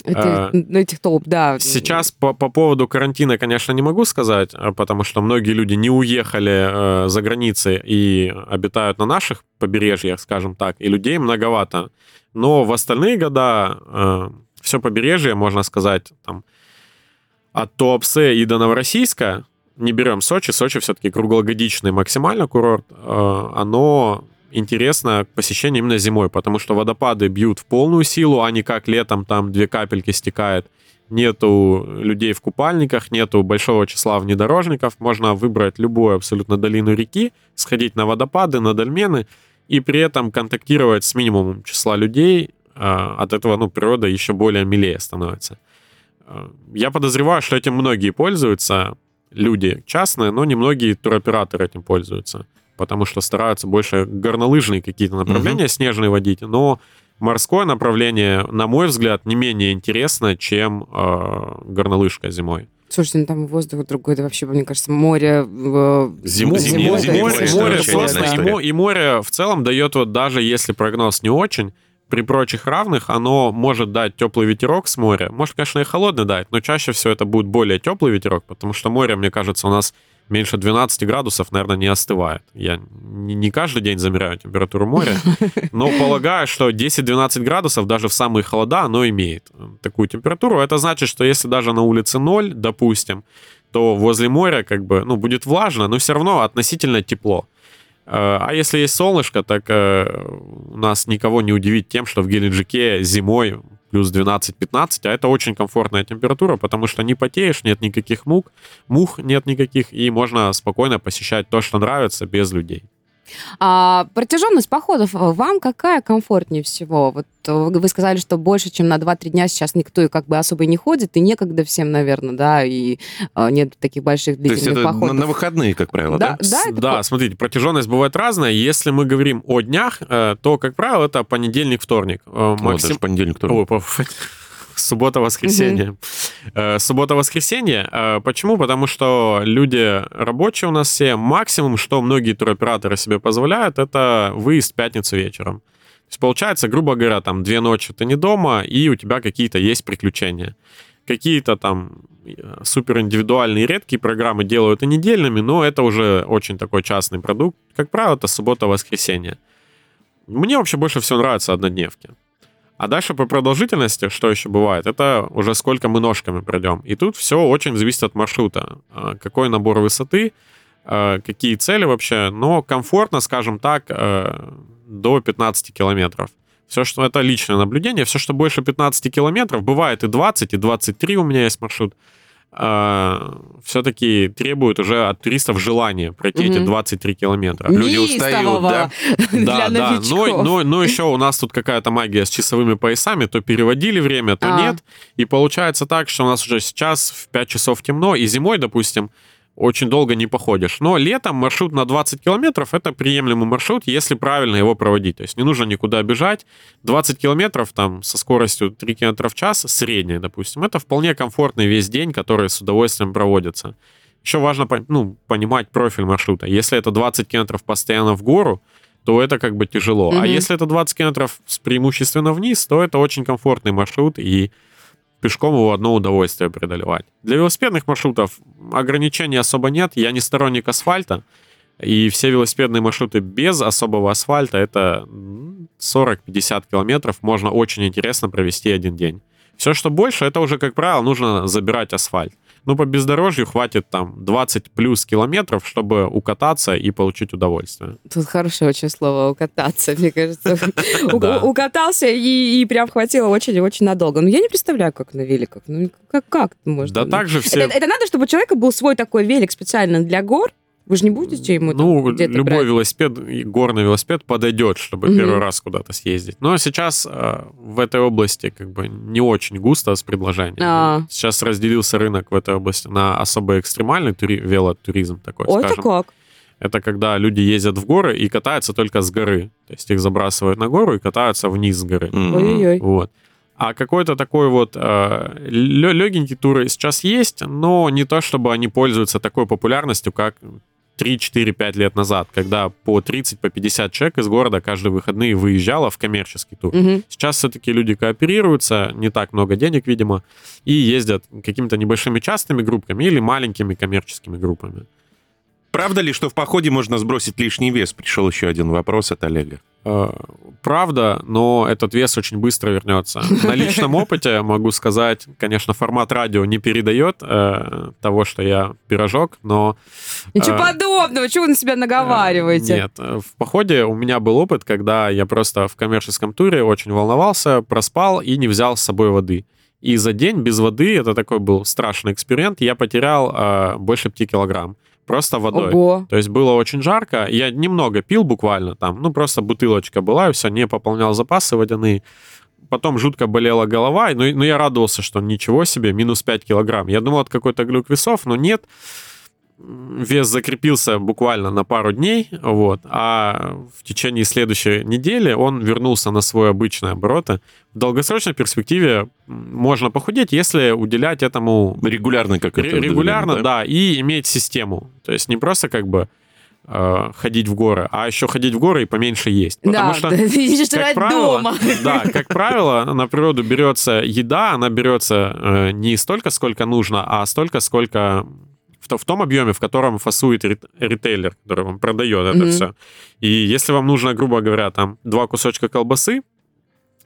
D: Это,
C: А,
D: ну, этих толп, да.
C: Сейчас по, по поводу карантина, конечно, не могу сказать, а, потому что многие люди не уехали э, за границы и обитают на наших побережьях, скажем так, и людей многовато. Но в остальные года все побережье, можно сказать, там, от Туапсе и до Новороссийска, не берем Сочи, Сочи все-таки круглогодичный максимально курорт, э, оно интересно к посещению именно зимой, потому что водопады бьют в полную силу, а не как летом там две капельки стекает. Нету людей в купальниках, нету большого числа внедорожников. Можно выбрать любую абсолютно долину реки, сходить на водопады, на дольмены и при этом контактировать с минимумом числа людей. Э, От этого ну, природа еще более милее становится. Э, Я подозреваю, что этим многие пользуются, люди частные, но немногие туроператоры этим пользуются, потому что стараются больше горнолыжные какие-то направления снежные водить, но морское направление, на мой взгляд, не менее интересно, чем э, горнолыжка зимой.
D: Слушайте, ну там воздух другой, да вообще, мне кажется, море... э,
B: Зиму-
C: Ну,
B: зимой-
D: зимой,
B: зимой
C: море,
B: конечно,
C: море
B: интересная
C: и, и море в целом дает, вот даже если прогноз не очень, при прочих равных оно может дать теплый ветерок с моря. Может, конечно, и холодный дать, но чаще всего это будет более теплый ветерок, потому что море, мне кажется, у нас меньше 12 градусов, наверное, не остывает. Я не каждый день замеряю температуру моря, <laughs> но полагаю, что 10-12 градусов даже в самые холода оно имеет э, такую температуру. Это значит, что если даже на улице 0, допустим, то возле моря как бы, ну, будет влажно, но все равно относительно тепло. Э, А если есть солнышко, так э, у нас никого не удивить тем, что в Геленджике зимой плюс 12-15, а это очень комфортная температура, потому что не потеешь, нет никаких мук, мух нет никаких, и можно спокойно посещать то, что нравится, без людей.
D: А протяженность походов э, вам какая комфортнее всего? Вот э, вы сказали, что больше, чем на 2-3 дня сейчас никто и как бы особо не ходит, и некогда всем, наверное, да, и э, нет таких больших
B: То есть
D: длительных
B: это на,
D: походов.
B: на выходные, как правило, да?
D: Да, да, это
C: да,
D: по-
C: смотрите, протяженность бывает разная. Если мы говорим о днях, то, как правило, это понедельник, вторник.
B: Вот,
C: Максим-
B: даже понедельник, вторник.
C: Ой, по- Суббота-воскресенье. Э, Суббота-воскресенье. Э, Почему? Потому что люди рабочие у нас все. Максимум, что многие туроператоры себе позволяют, это выезд в пятницу вечером. То есть получается, грубо говоря, там две ночи ты не дома, и у тебя какие-то есть приключения. Какие-то там э, супер индивидуальные редкие программы делают и недельными, но это уже очень такой частный продукт. Как правило, это суббота-воскресенье. Мне вообще больше всего нравятся однодневки. А дальше по продолжительности, что еще бывает, это уже сколько мы ножками пройдем. И тут все очень зависит от маршрута. А, Какой набор высоты, а, какие цели вообще. Но комфортно, скажем так, э, до 15 километров. Все, что это личное наблюдение, все, что больше 15 километров, бывает и 20, и 23 у меня есть маршрут, все-таки требует уже от туристов желания пройти эти
D: Мгм.
C: 23 километра.
B: Люди устают, да?
C: Да, да.
D: новичков.
C: Но, но, но еще у нас тут какая-то магия с часовыми поясами. То переводили время, то
D: А.
C: нет. И получается так, что у нас уже сейчас в 5 часов темно, и зимой, допустим, очень долго не походишь. Но летом маршрут на 20 километров — это приемлемый маршрут, если правильно его проводить. То есть не нужно никуда бежать. 20 километров там со скоростью 3 километра в час, средняя, допустим, это вполне комфортный весь день, который с удовольствием проводится. Еще важно ну, понимать профиль маршрута. Если это 20 километров постоянно в гору, то это как бы тяжело. А
D: Мгм.
C: если это 20 километров с преимущественно вниз, то это очень комфортный маршрут, и пешком его одно удовольствие преодолевать. Для велосипедных маршрутов ограничений особо нет. Я не сторонник асфальта, и все велосипедные маршруты без особого асфальта это м, 40-50 километров можно очень интересно провести один день. Все, что больше, это уже, как правило, нужно забирать асфальт. Ну, по бездорожью хватит там 20 плюс километров, чтобы укататься и получить удовольствие.
D: Тут хорошее очень слово «укататься», мне кажется. <laughs> Укатался и прям хватило очень-очень надолго. Но я не представляю, как на великах. Ну, как, можно?
C: Да также все...
D: Это, это надо, чтобы у человека был свой такой велик специально для гор? Вы же не будете ему там
C: Ну,
D: где-то
C: любой
D: брать?
C: велосипед, горный велосипед подойдет, чтобы
D: Мгм.
C: первый раз куда-то съездить. Но сейчас э, в этой области как бы не очень густо с предложением.
D: А.
C: Сейчас разделился рынок в этой области на особо экстремальный тури- велотуризм такой,
D: Ой, это
C: скажем.
D: как?
C: Это когда люди ездят в горы и катаются только с горы. То есть их забрасывают на гору и катаются вниз с горы.
D: Ой-ой-ой.
C: Вот. А какой-то такой вот э, легенький тур сейчас есть, но не то, чтобы они пользуются такой популярностью, как 3-4-5 лет назад, когда по 30, по 50 человек из города каждые выходные выезжало в коммерческий тур.
D: Мгм.
C: Сейчас все-таки люди кооперируются, не так много денег, видимо, и ездят какими-то небольшими частными группами или маленькими коммерческими группами.
B: Правда ли, что в походе можно сбросить лишний вес? Пришел еще один вопрос от Олега.
C: Э, Правда, но этот вес очень быстро вернется. <laughs> На личном опыте могу сказать, конечно, формат радио не передает э, того, что я пирожок, но...
D: Ничего
C: э,
D: подобного, чего вы на себя наговариваете?
C: Нет, э, в походе у меня был опыт, когда я просто в коммерческом туре очень волновался, проспал и не взял с собой воды. И за день без воды, это такой был страшный эксперимент, я потерял э, больше 5 килограмм. Просто водой.
D: Ого.
C: То есть было очень жарко. Я немного пил буквально там, ну просто бутылочка была, и все, не пополнял запасы водяные. Потом жутко болела голова, но, но я радовался, что ничего себе, минус 5 килограмм. Я думал, это какой-то глюк весов, но нет. Вес закрепился буквально на пару дней, вот, а в течение следующей недели он вернулся на свои обычные обороты. В долгосрочной перспективе можно похудеть, если уделять этому
B: Регулярно как
C: Ре- регулярно, да? и иметь систему. То есть не просто как бы э, ходить в горы, а еще ходить в горы и поменьше есть. Потому
D: Да,
C: что,
D: да, видишь,
C: как правило,
D: дома.
C: да, как правило, на природу берется еда, она берется э, не столько, сколько нужно, а столько, сколько в, в том объеме, в котором фасует рит- ритейлер, который вам продает это
D: Мгм.
C: все. И если вам нужно, грубо говоря, там два кусочка колбасы,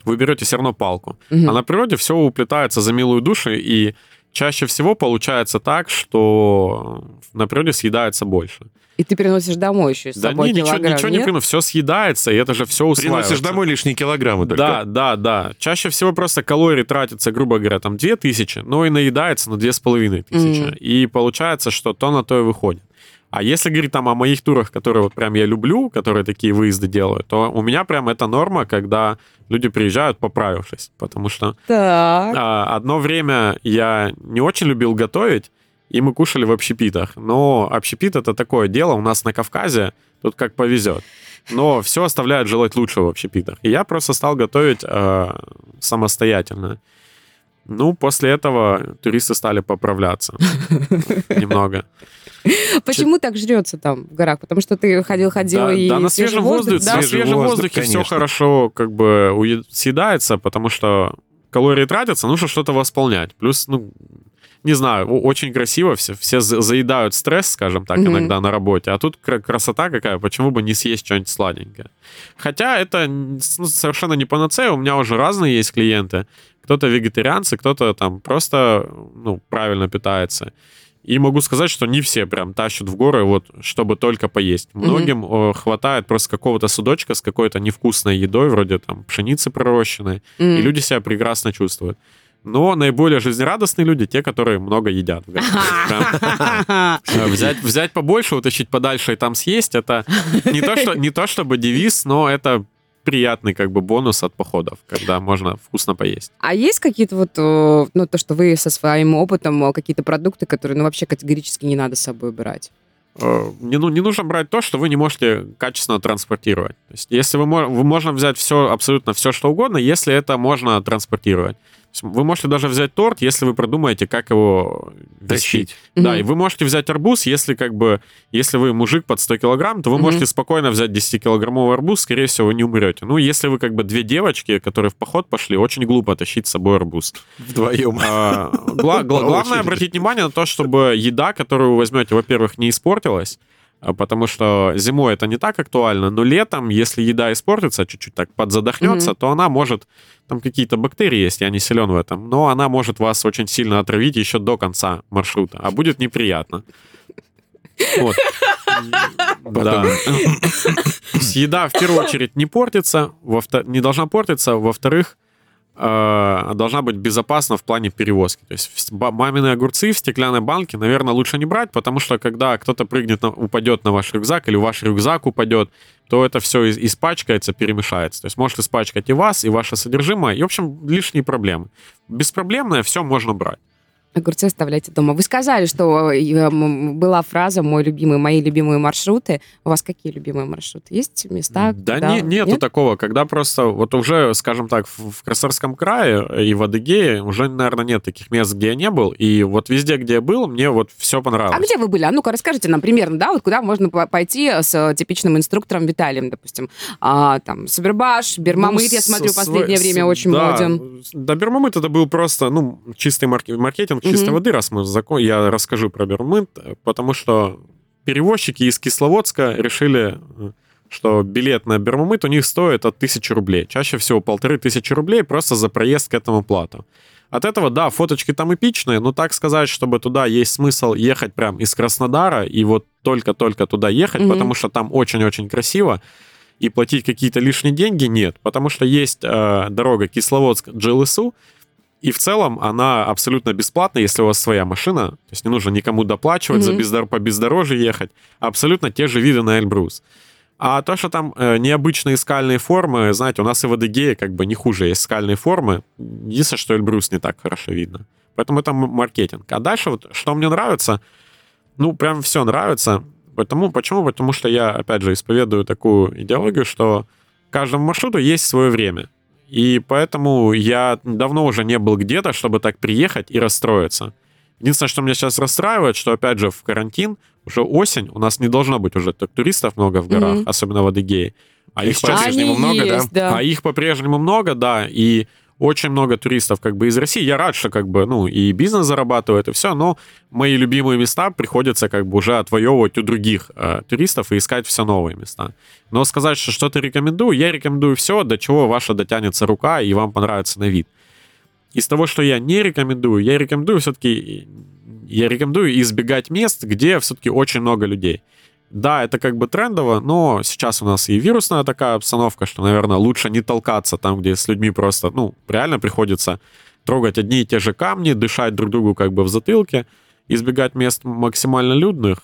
C: вы берете все равно палку.
D: Мгм.
C: А на природе все уплетается за милую душу, и чаще всего получается так, что на природе съедается больше.
D: И ты приносишь домой еще с
C: Да
D: собой
C: не, ничего,
D: килограмм,
C: ничего не
D: нет?
C: прину, все съедается, и это же все усваивается.
B: Приносишь домой лишние килограммы только.
C: Да, да, да. Чаще всего просто калорий тратится, грубо говоря, там 2000, но и наедается на 2500.
D: Мгм.
C: И получается, что то на то и выходит. А если говорить там о моих турах, которые вот прям я люблю, которые такие выезды делают, то у меня прям это норма, когда люди приезжают поправившись. Потому что
D: Так.
C: а, одно время я не очень любил готовить, и мы кушали в общепитах. Но общепит это такое дело у нас на Кавказе, тут как повезет. Но все оставляет желать лучшего в общепитах. И я просто стал готовить э, самостоятельно. Ну, после этого туристы стали поправляться <laughs> немного.
D: Почему так жрется там в горах? Потому что ты ходил-ходил
C: Да,
D: и
C: да, на свежем воздухе,
D: да?
C: на
B: Свежий
C: свежем
B: воздух,
C: воздухе все хорошо как бы съедается, потому что калории тратятся, нужно что-то восполнять. Плюс, ну, не знаю, очень красиво все, все за- заедают стресс, скажем так,
D: Мгм.
C: иногда на работе, а тут кра- красота какая, почему бы не съесть что-нибудь сладенькое. Хотя это ну, совершенно не панацея, у меня уже разные есть клиенты. Кто-то вегетарианцы, кто-то там просто, ну, правильно питается. И могу сказать, что не все прям тащат в горы, вот, чтобы только поесть. Многим э, хватает просто какого-то судочка с какой-то невкусной едой, вроде там пшеницы пророщенной,
D: М.
C: и люди себя прекрасно чувствуют. Но наиболее жизнерадостные люди те, которые много едят. <laughs> <laughs> э, Взять, взять побольше, утащить подальше и там съесть, это не то, что, не то чтобы девиз, но это приятный как бы бонус от походов, когда можно вкусно поесть.
D: А есть какие-то вот, э, ну, то, что вы со своим опытом, э, какие-то продукты, которые, ну, вообще категорически не надо с собой брать?
C: Не, ну, не нужно брать то, что вы не можете качественно транспортировать. То есть, если вы, вы можно взять все, абсолютно все, что угодно, если это можно транспортировать. Вы можете даже взять торт, если вы продумаете, как его.
B: Тащить.
C: Да,
D: Мгм.
C: и вы можете взять арбуз, если как бы, если вы мужик под 100 килограмм, то вы
D: Мгм.
C: можете спокойно взять 10-килограммовый арбуз, скорее всего, вы не умрете. Ну, если вы как бы две девочки, которые в поход пошли, очень глупо тащить с собой арбуз.
B: Вдвоем.
C: А, гла- гла- <laughs> Главное обратить внимание на то, чтобы еда, которую вы возьмете, во-первых, не испортилась, потому что зимой это не так актуально, но летом, если еда испортится, чуть-чуть так подзадохнется,
D: Мгм.
C: то она может, там какие-то бактерии есть, я не силен в этом, но она может вас очень сильно отравить еще до конца маршрута, а будет неприятно. Вот. <laughs> Да. Еда в первую очередь не портится, не должна портиться, во-вторых, должна быть безопасна в плане перевозки. То есть мамины огурцы в стеклянной банке, наверное, лучше не брать, потому что когда кто-то прыгнет, на- упадет на ваш рюкзак или ваш рюкзак упадет, то это все испачкается, перемешается. То есть может испачкать и вас, и ваше содержимое, и, в общем, лишние проблемы. Беспроблемное все можно брать.
D: Огурцы оставляйте дома. Вы сказали, что э, была фраза «мой любимый, мои любимые маршруты». У вас какие любимые маршруты? Есть места?
C: Да
D: куда-
C: не, нету
D: Нет?
C: такого, когда просто вот уже, скажем так, в, в Красноярском крае и в Адыгее уже, наверное, нет таких мест, где я не был. И вот везде, где я был, мне вот все понравилось.
D: А где вы были? А ну-ка, расскажите нам примерно, да, вот куда можно по- пойти с э, типичным инструктором Виталием, допустим. А, там, Сабербаш, Бермамыт, я
C: Ну, с-
D: смотрю,
C: с-
D: последнее
C: с-
D: время очень
C: да,
D: моден.
C: Да, Бермамыт это был просто, ну, чистый марк- маркетинг чистой воды, раз мы закон, я расскажу про Бермамыт, потому что перевозчики из Кисловодска решили, что билет на Бермамыт у них стоит от тысячи рублей. Чаще всего полторы тысячи рублей просто за проезд к этому плату. От этого, да, фоточки там эпичные, но так сказать, чтобы туда есть смысл ехать прям из Краснодара и вот только-только туда ехать,
D: Мгм.
C: потому что там очень-очень красиво, и платить какие-то лишние деньги нет, потому что есть э, дорога Кисловодск-Джилысу, и в целом она абсолютно бесплатна, если у вас своя машина, то есть не нужно никому доплачивать, за
D: Мгм.
C: бездор- по бездорожью ехать, абсолютно те же виды на Эльбрус. А то, что там э, необычные скальные формы, знаете, у нас и в Адыгее как бы не хуже есть скальные формы. Единственное, что Эльбрус не так хорошо видно. Поэтому это маркетинг. А дальше вот, что мне нравится, ну, прям все нравится. Потому, почему? Потому что я, опять же, исповедую такую идеологию, что каждому маршруту есть свое время. И поэтому я давно уже не был где-то, чтобы так приехать и расстроиться. Единственное, что меня сейчас расстраивает, что, опять же, в карантин, уже осень, у нас не должно быть уже так туристов много в горах,
D: Мгм.
C: особенно в Адыгее. А
B: Их по-прежнему много, да?
D: есть, да?
C: а их по-прежнему много, да, и очень много туристов как бы из России. Я рад, что как бы, ну, и бизнес зарабатывает, и все, но мои любимые места приходится как бы уже отвоевывать у других э, туристов и искать все новые места. Но сказать, что что-то рекомендую, я рекомендую все, до чего ваша дотянется рука и вам понравится на вид. Из того, что я не рекомендую, я рекомендую все-таки я рекомендую избегать мест, где все-таки очень много людей. Да, это как бы трендово, но сейчас у нас и вирусная такая обстановка, что, наверное, лучше не толкаться там, где с людьми просто, ну, реально приходится трогать одни и те же камни, дышать друг другу как бы в затылке, избегать мест максимально людных,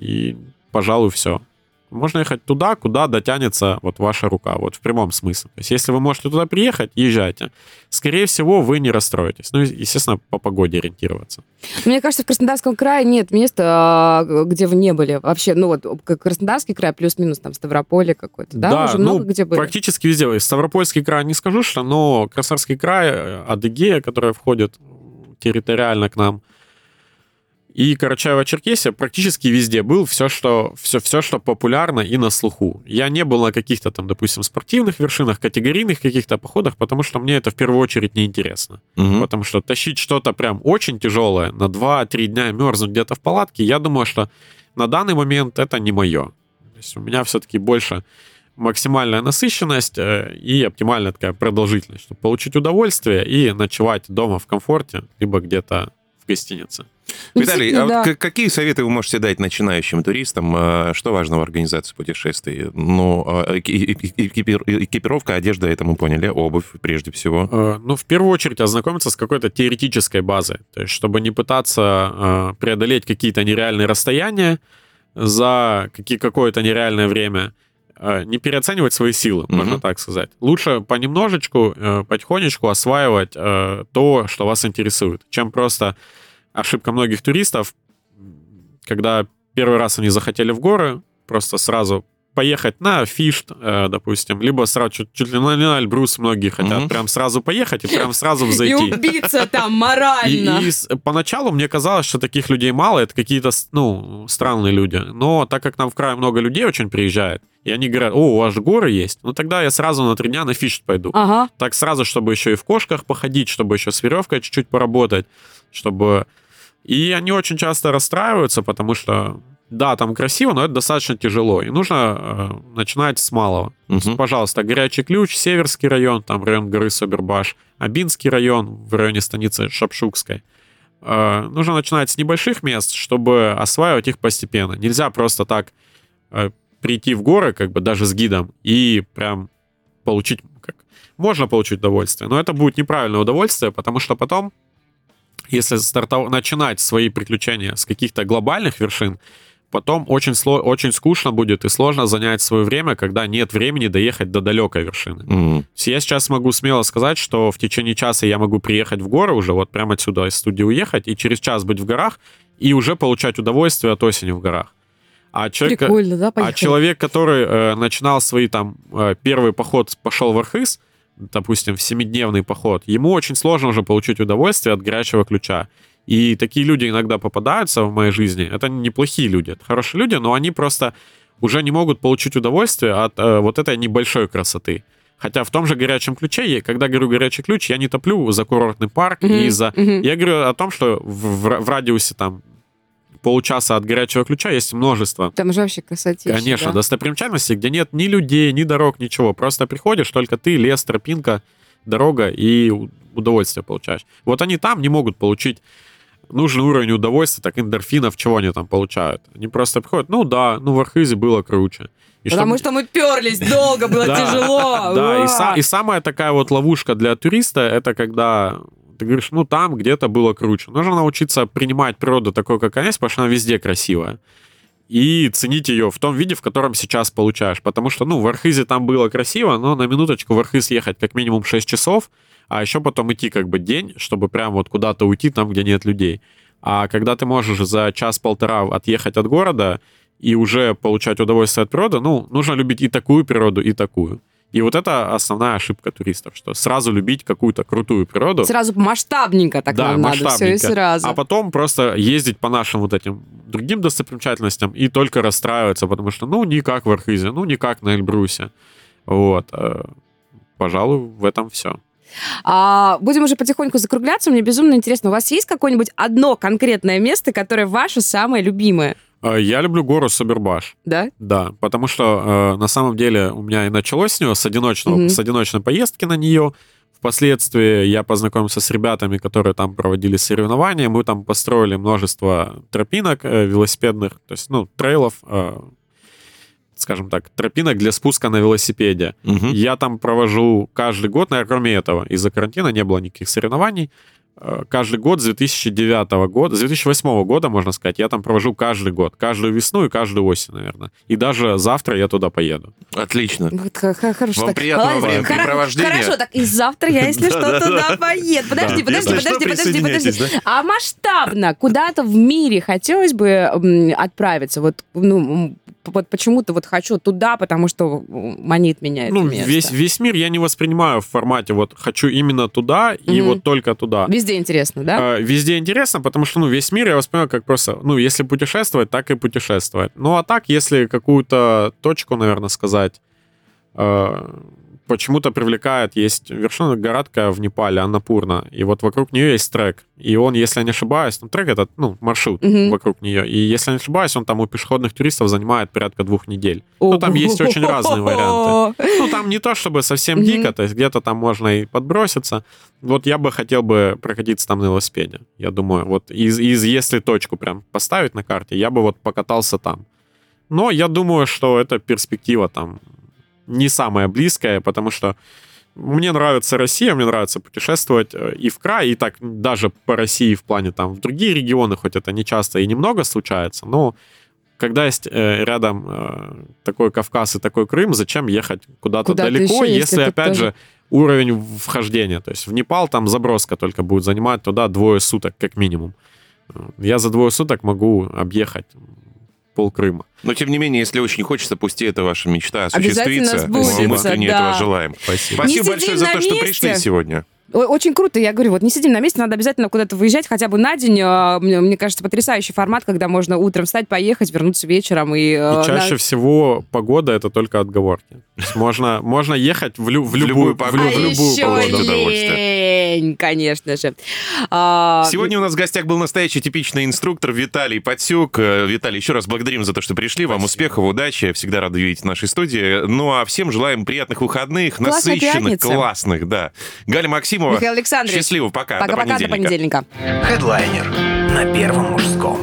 C: и, пожалуй, все. Можно ехать туда, куда дотянется вот ваша рука, вот в прямом смысле. То есть, если вы можете туда приехать, езжайте. Скорее всего, вы не расстроитесь. Ну, естественно, по погоде ориентироваться.
D: Мне кажется, в Краснодарском крае нет места, а, где вы не были. Вообще, ну вот Краснодарский край плюс-минус там Ставрополье какой-то, да? Уже много где были.
C: ну, практически везде. Ставропольский край не скажу, что, но Красноярский край, э, Адыгея, которая входит территориально к нам, и Карачаево-Черкесия практически везде был все что, все, все, что популярно и на слуху. Я не был на каких-то там, допустим, спортивных вершинах, категорийных каких-то походах, потому что мне это в первую очередь неинтересно.
B: Мгм.
C: Потому что тащить что-то прям очень тяжелое на 2-3 дня мерзнуть где-то в палатке, я думаю, что на данный момент это не мое. То есть у меня все-таки больше максимальная насыщенность э, и оптимальная такая продолжительность, чтобы получить удовольствие и ночевать дома в комфорте, либо где-то в гостинице.
D: Ну,
B: Виталий, а вот
D: да.
B: к- какие советы вы можете дать начинающим туристам? А, Что важно в организации путешествий? Ну, а, эки- эки- экипир- экипировка, одежда, это мы поняли, обувь прежде всего.
C: Э, Ну, в первую очередь, ознакомиться с какой-то теоретической базой. То есть, чтобы не пытаться э, преодолеть какие-то нереальные расстояния за какое-то нереальное время, э, не переоценивать свои силы,
B: Мгм.
C: можно так сказать. Лучше понемножечку, потихонечку осваивать то, что вас интересует, чем просто ошибка многих туристов, когда первый раз они захотели в горы, просто сразу поехать на Фишт, э, допустим, либо сразу чуть, чуть ли не на Эльбрус многие хотят
B: Мгм.
C: прям сразу поехать и прям сразу
D: И
C: взойти.
D: убиться там <laughs>
C: И,
D: морально.
C: и с- поначалу мне казалось, что таких людей мало, это какие-то, ну, странные люди. Но так как нам в крае много людей очень приезжает, и они говорят, о, у вас же горы есть, ну тогда я сразу на три дня на Фишт пойду.
D: Ага.
C: Так сразу, чтобы еще и в кошках походить, чтобы еще с веревкой чуть-чуть поработать, чтобы... И они очень часто расстраиваются, потому что, да, там красиво, но это достаточно тяжело. И нужно э, начинать с малого.
B: Мгм.
C: Пожалуйста, Горячий Ключ, Северский район, там район горы Собербаш, Абинский район в районе станицы Шапшукской. Э, нужно начинать с небольших мест, чтобы осваивать их постепенно. Нельзя просто так э, прийти в горы, как бы даже с гидом, и прям получить как можно получить удовольствие, но это будет неправильное удовольствие, потому что потом, если стартов... начинать свои приключения с каких-то глобальных вершин, потом очень, сло... очень скучно будет и сложно занять свое время, когда нет времени доехать до далекой вершины. Есть Я сейчас могу смело сказать, что в течение часа я могу приехать в горы уже, вот прямо отсюда из студии уехать, и через час быть в горах, и уже получать удовольствие от осени в горах. А человек,
D: Прикольно, да,
C: а человек, который э, начинал свои там э, первый поход, пошел в Архыз, допустим, в семидневный поход, ему очень сложно уже получить удовольствие от горячего ключа. И такие люди иногда попадаются в моей жизни. Это неплохие люди, это хорошие люди, но они просто уже не могут получить удовольствие от э, вот этой небольшой красоты. Хотя в том же горячем ключе, когда говорю горячий ключ, я не топлю за курортный парк
D: Мгм,
C: и за...
D: мгм.
C: Я говорю о том, что в, в- в радиусе там полчаса от горячего ключа есть множество
D: Там же вообще красотища.
C: Конечно,
D: да.
C: достопримечательности, где нет ни людей, ни дорог, ничего. Просто приходишь, только ты, лес, тропинка, дорога и удовольствие получаешь. Вот они там не могут получить нужный уровень удовольствия, так эндорфинов, чего они там получают. Они просто приходят, ну да, ну в Архизе было круче. И
D: Потому
C: чтоб-
D: что мы перлись долго, было тяжело.
C: Да, и самая такая вот ловушка для туриста, это когда ты говоришь, ну там где-то было круче. Нужно научиться принимать природу такой, как она есть, потому что она везде красивая. И ценить ее в том виде, в котором сейчас получаешь. Потому что, ну, в Архизе там было красиво, но на минуточку в Архиз ехать как минимум 6 часов, а еще потом идти как бы день, чтобы прям вот куда-то уйти там, где нет людей. А когда ты можешь за час-полтора отъехать от города и уже получать удовольствие от природы, ну, нужно любить и такую природу, и такую. И вот это основная ошибка туристов, что сразу любить какую-то крутую природу.
D: Сразу масштабненько так
C: Да,
D: нам надо, все и сразу.
C: А потом просто ездить по нашим вот этим другим достопримечательностям и только расстраиваться, потому что, ну, никак в Архизе, ну, никак на Эльбрусе. Вот. э, Пожалуй, в этом все.
D: А, будем уже потихоньку закругляться. Мне безумно интересно, у вас есть какое-нибудь одно конкретное место, которое ваше самое любимое?
C: Э, Я люблю гору Собербаш.
D: Да?
C: Да, потому что э, на самом деле у меня и началось с нее, с, одиночного,
D: Мгм.
C: с одиночной поездки на нее. Впоследствии я познакомился с ребятами, которые там проводили соревнования. Мы там построили множество тропинок э, велосипедных, то есть, ну, трейлов, э, скажем так, тропинок для спуска на велосипеде.
B: Мгм.
C: Я там провожу каждый год, наверное, кроме этого, из-за карантина не было никаких соревнований. Э, Каждый год с 2009 года, с 2008 года, можно сказать, я там провожу каждый год. Каждую весну и каждую осень, наверное. И даже завтра я туда поеду.
B: Отлично.
D: Вот х- х- хорошо.
B: Вам
D: так.
B: приятного
D: Ладно,
B: времяпрепровождения.
D: Хорошо, так и завтра я, если <laughs> что, туда поеду. Подожди, подожди, подожди, подожди, подожди. А масштабно куда-то в мире хотелось бы отправиться? Вот, ну, вот почему-то вот хочу туда, потому что манит меня это
C: ну,
D: место.
C: весь, весь мир я не воспринимаю в формате вот хочу именно туда и вот только туда.
D: Везде интересно, да?
C: Э, Везде интересно, потому что, ну, весь мир я воспринимаю как просто, ну, если путешествовать, так и путешествовать. Ну, а так, если какую-то точку, наверное, сказать, э, почему-то привлекает, есть вершина гора такая в Непале, Аннапурна, и вот вокруг нее есть трек. И он, если я не ошибаюсь, ну, трек это, ну, маршрут
D: Мгм.
C: вокруг нее. И если я не ошибаюсь, он там у пешеходных туристов занимает порядка двух недель. Ну, там есть очень разные варианты. Ну, там не то чтобы совсем дико, то есть где-то там можно и подброситься. Вот я бы хотел бы прокатиться там на велосипеде. Я думаю, вот из, из если точку прям поставить на карте, я бы вот покатался там. Но я думаю, что эта перспектива там не самая близкая, потому что мне нравится Россия, мне нравится путешествовать э, и в край, и так даже по России в плане там в другие регионы, хоть это не часто и немного случается, но когда есть э, рядом э, такой Кавказ и такой Крым, зачем ехать куда-то
D: Куда-то
C: далеко,
D: еще, если
C: если, опять
D: тоже-
C: же, уровень вхождения. То есть в Непал там заброска только будет занимать туда двое суток как минимум. Э, Я за двое суток могу объехать пол Крыма.
B: Но, тем не менее, если очень хочется, пусть и это ваша мечта
D: Обязательно
B: осуществится.
D: сбудется,
B: Мы искренне
D: да.
B: этого желаем.
C: Спасибо.
B: Спасибо большое за то, что пришли сегодня.
D: Очень круто, я говорю, вот не сидим на месте, надо обязательно куда-то выезжать, хотя бы на день. А, Мне мне кажется, потрясающий формат, когда можно утром встать, поехать, вернуться вечером. И,
C: И
D: э,
C: чаще
D: на-
C: всего погода это только отговорки. Можно, можно ехать в, лю- в любую,
B: любую
C: в
B: погоду.
C: лю-
D: А
C: в любую
D: еще
C: погоду.
B: удовольствие.
D: лень, конечно же. А,
B: Сегодня у нас в гостях был настоящий типичный инструктор Виталий Подсюк. Э, Виталий, еще раз благодарим за то, что пришли. Вам успехов, удачи. Всегда рады видеть в нашей студии. Ну а всем желаем приятных выходных,
D: Классной
B: насыщенных,
D: пятницы.
B: классных, да. Галя Максимова.
D: Михаил Александрович.
B: Счастливо, пока.
D: Пока-пока, до понедельника.
A: Хедлайнер на Первом мужском.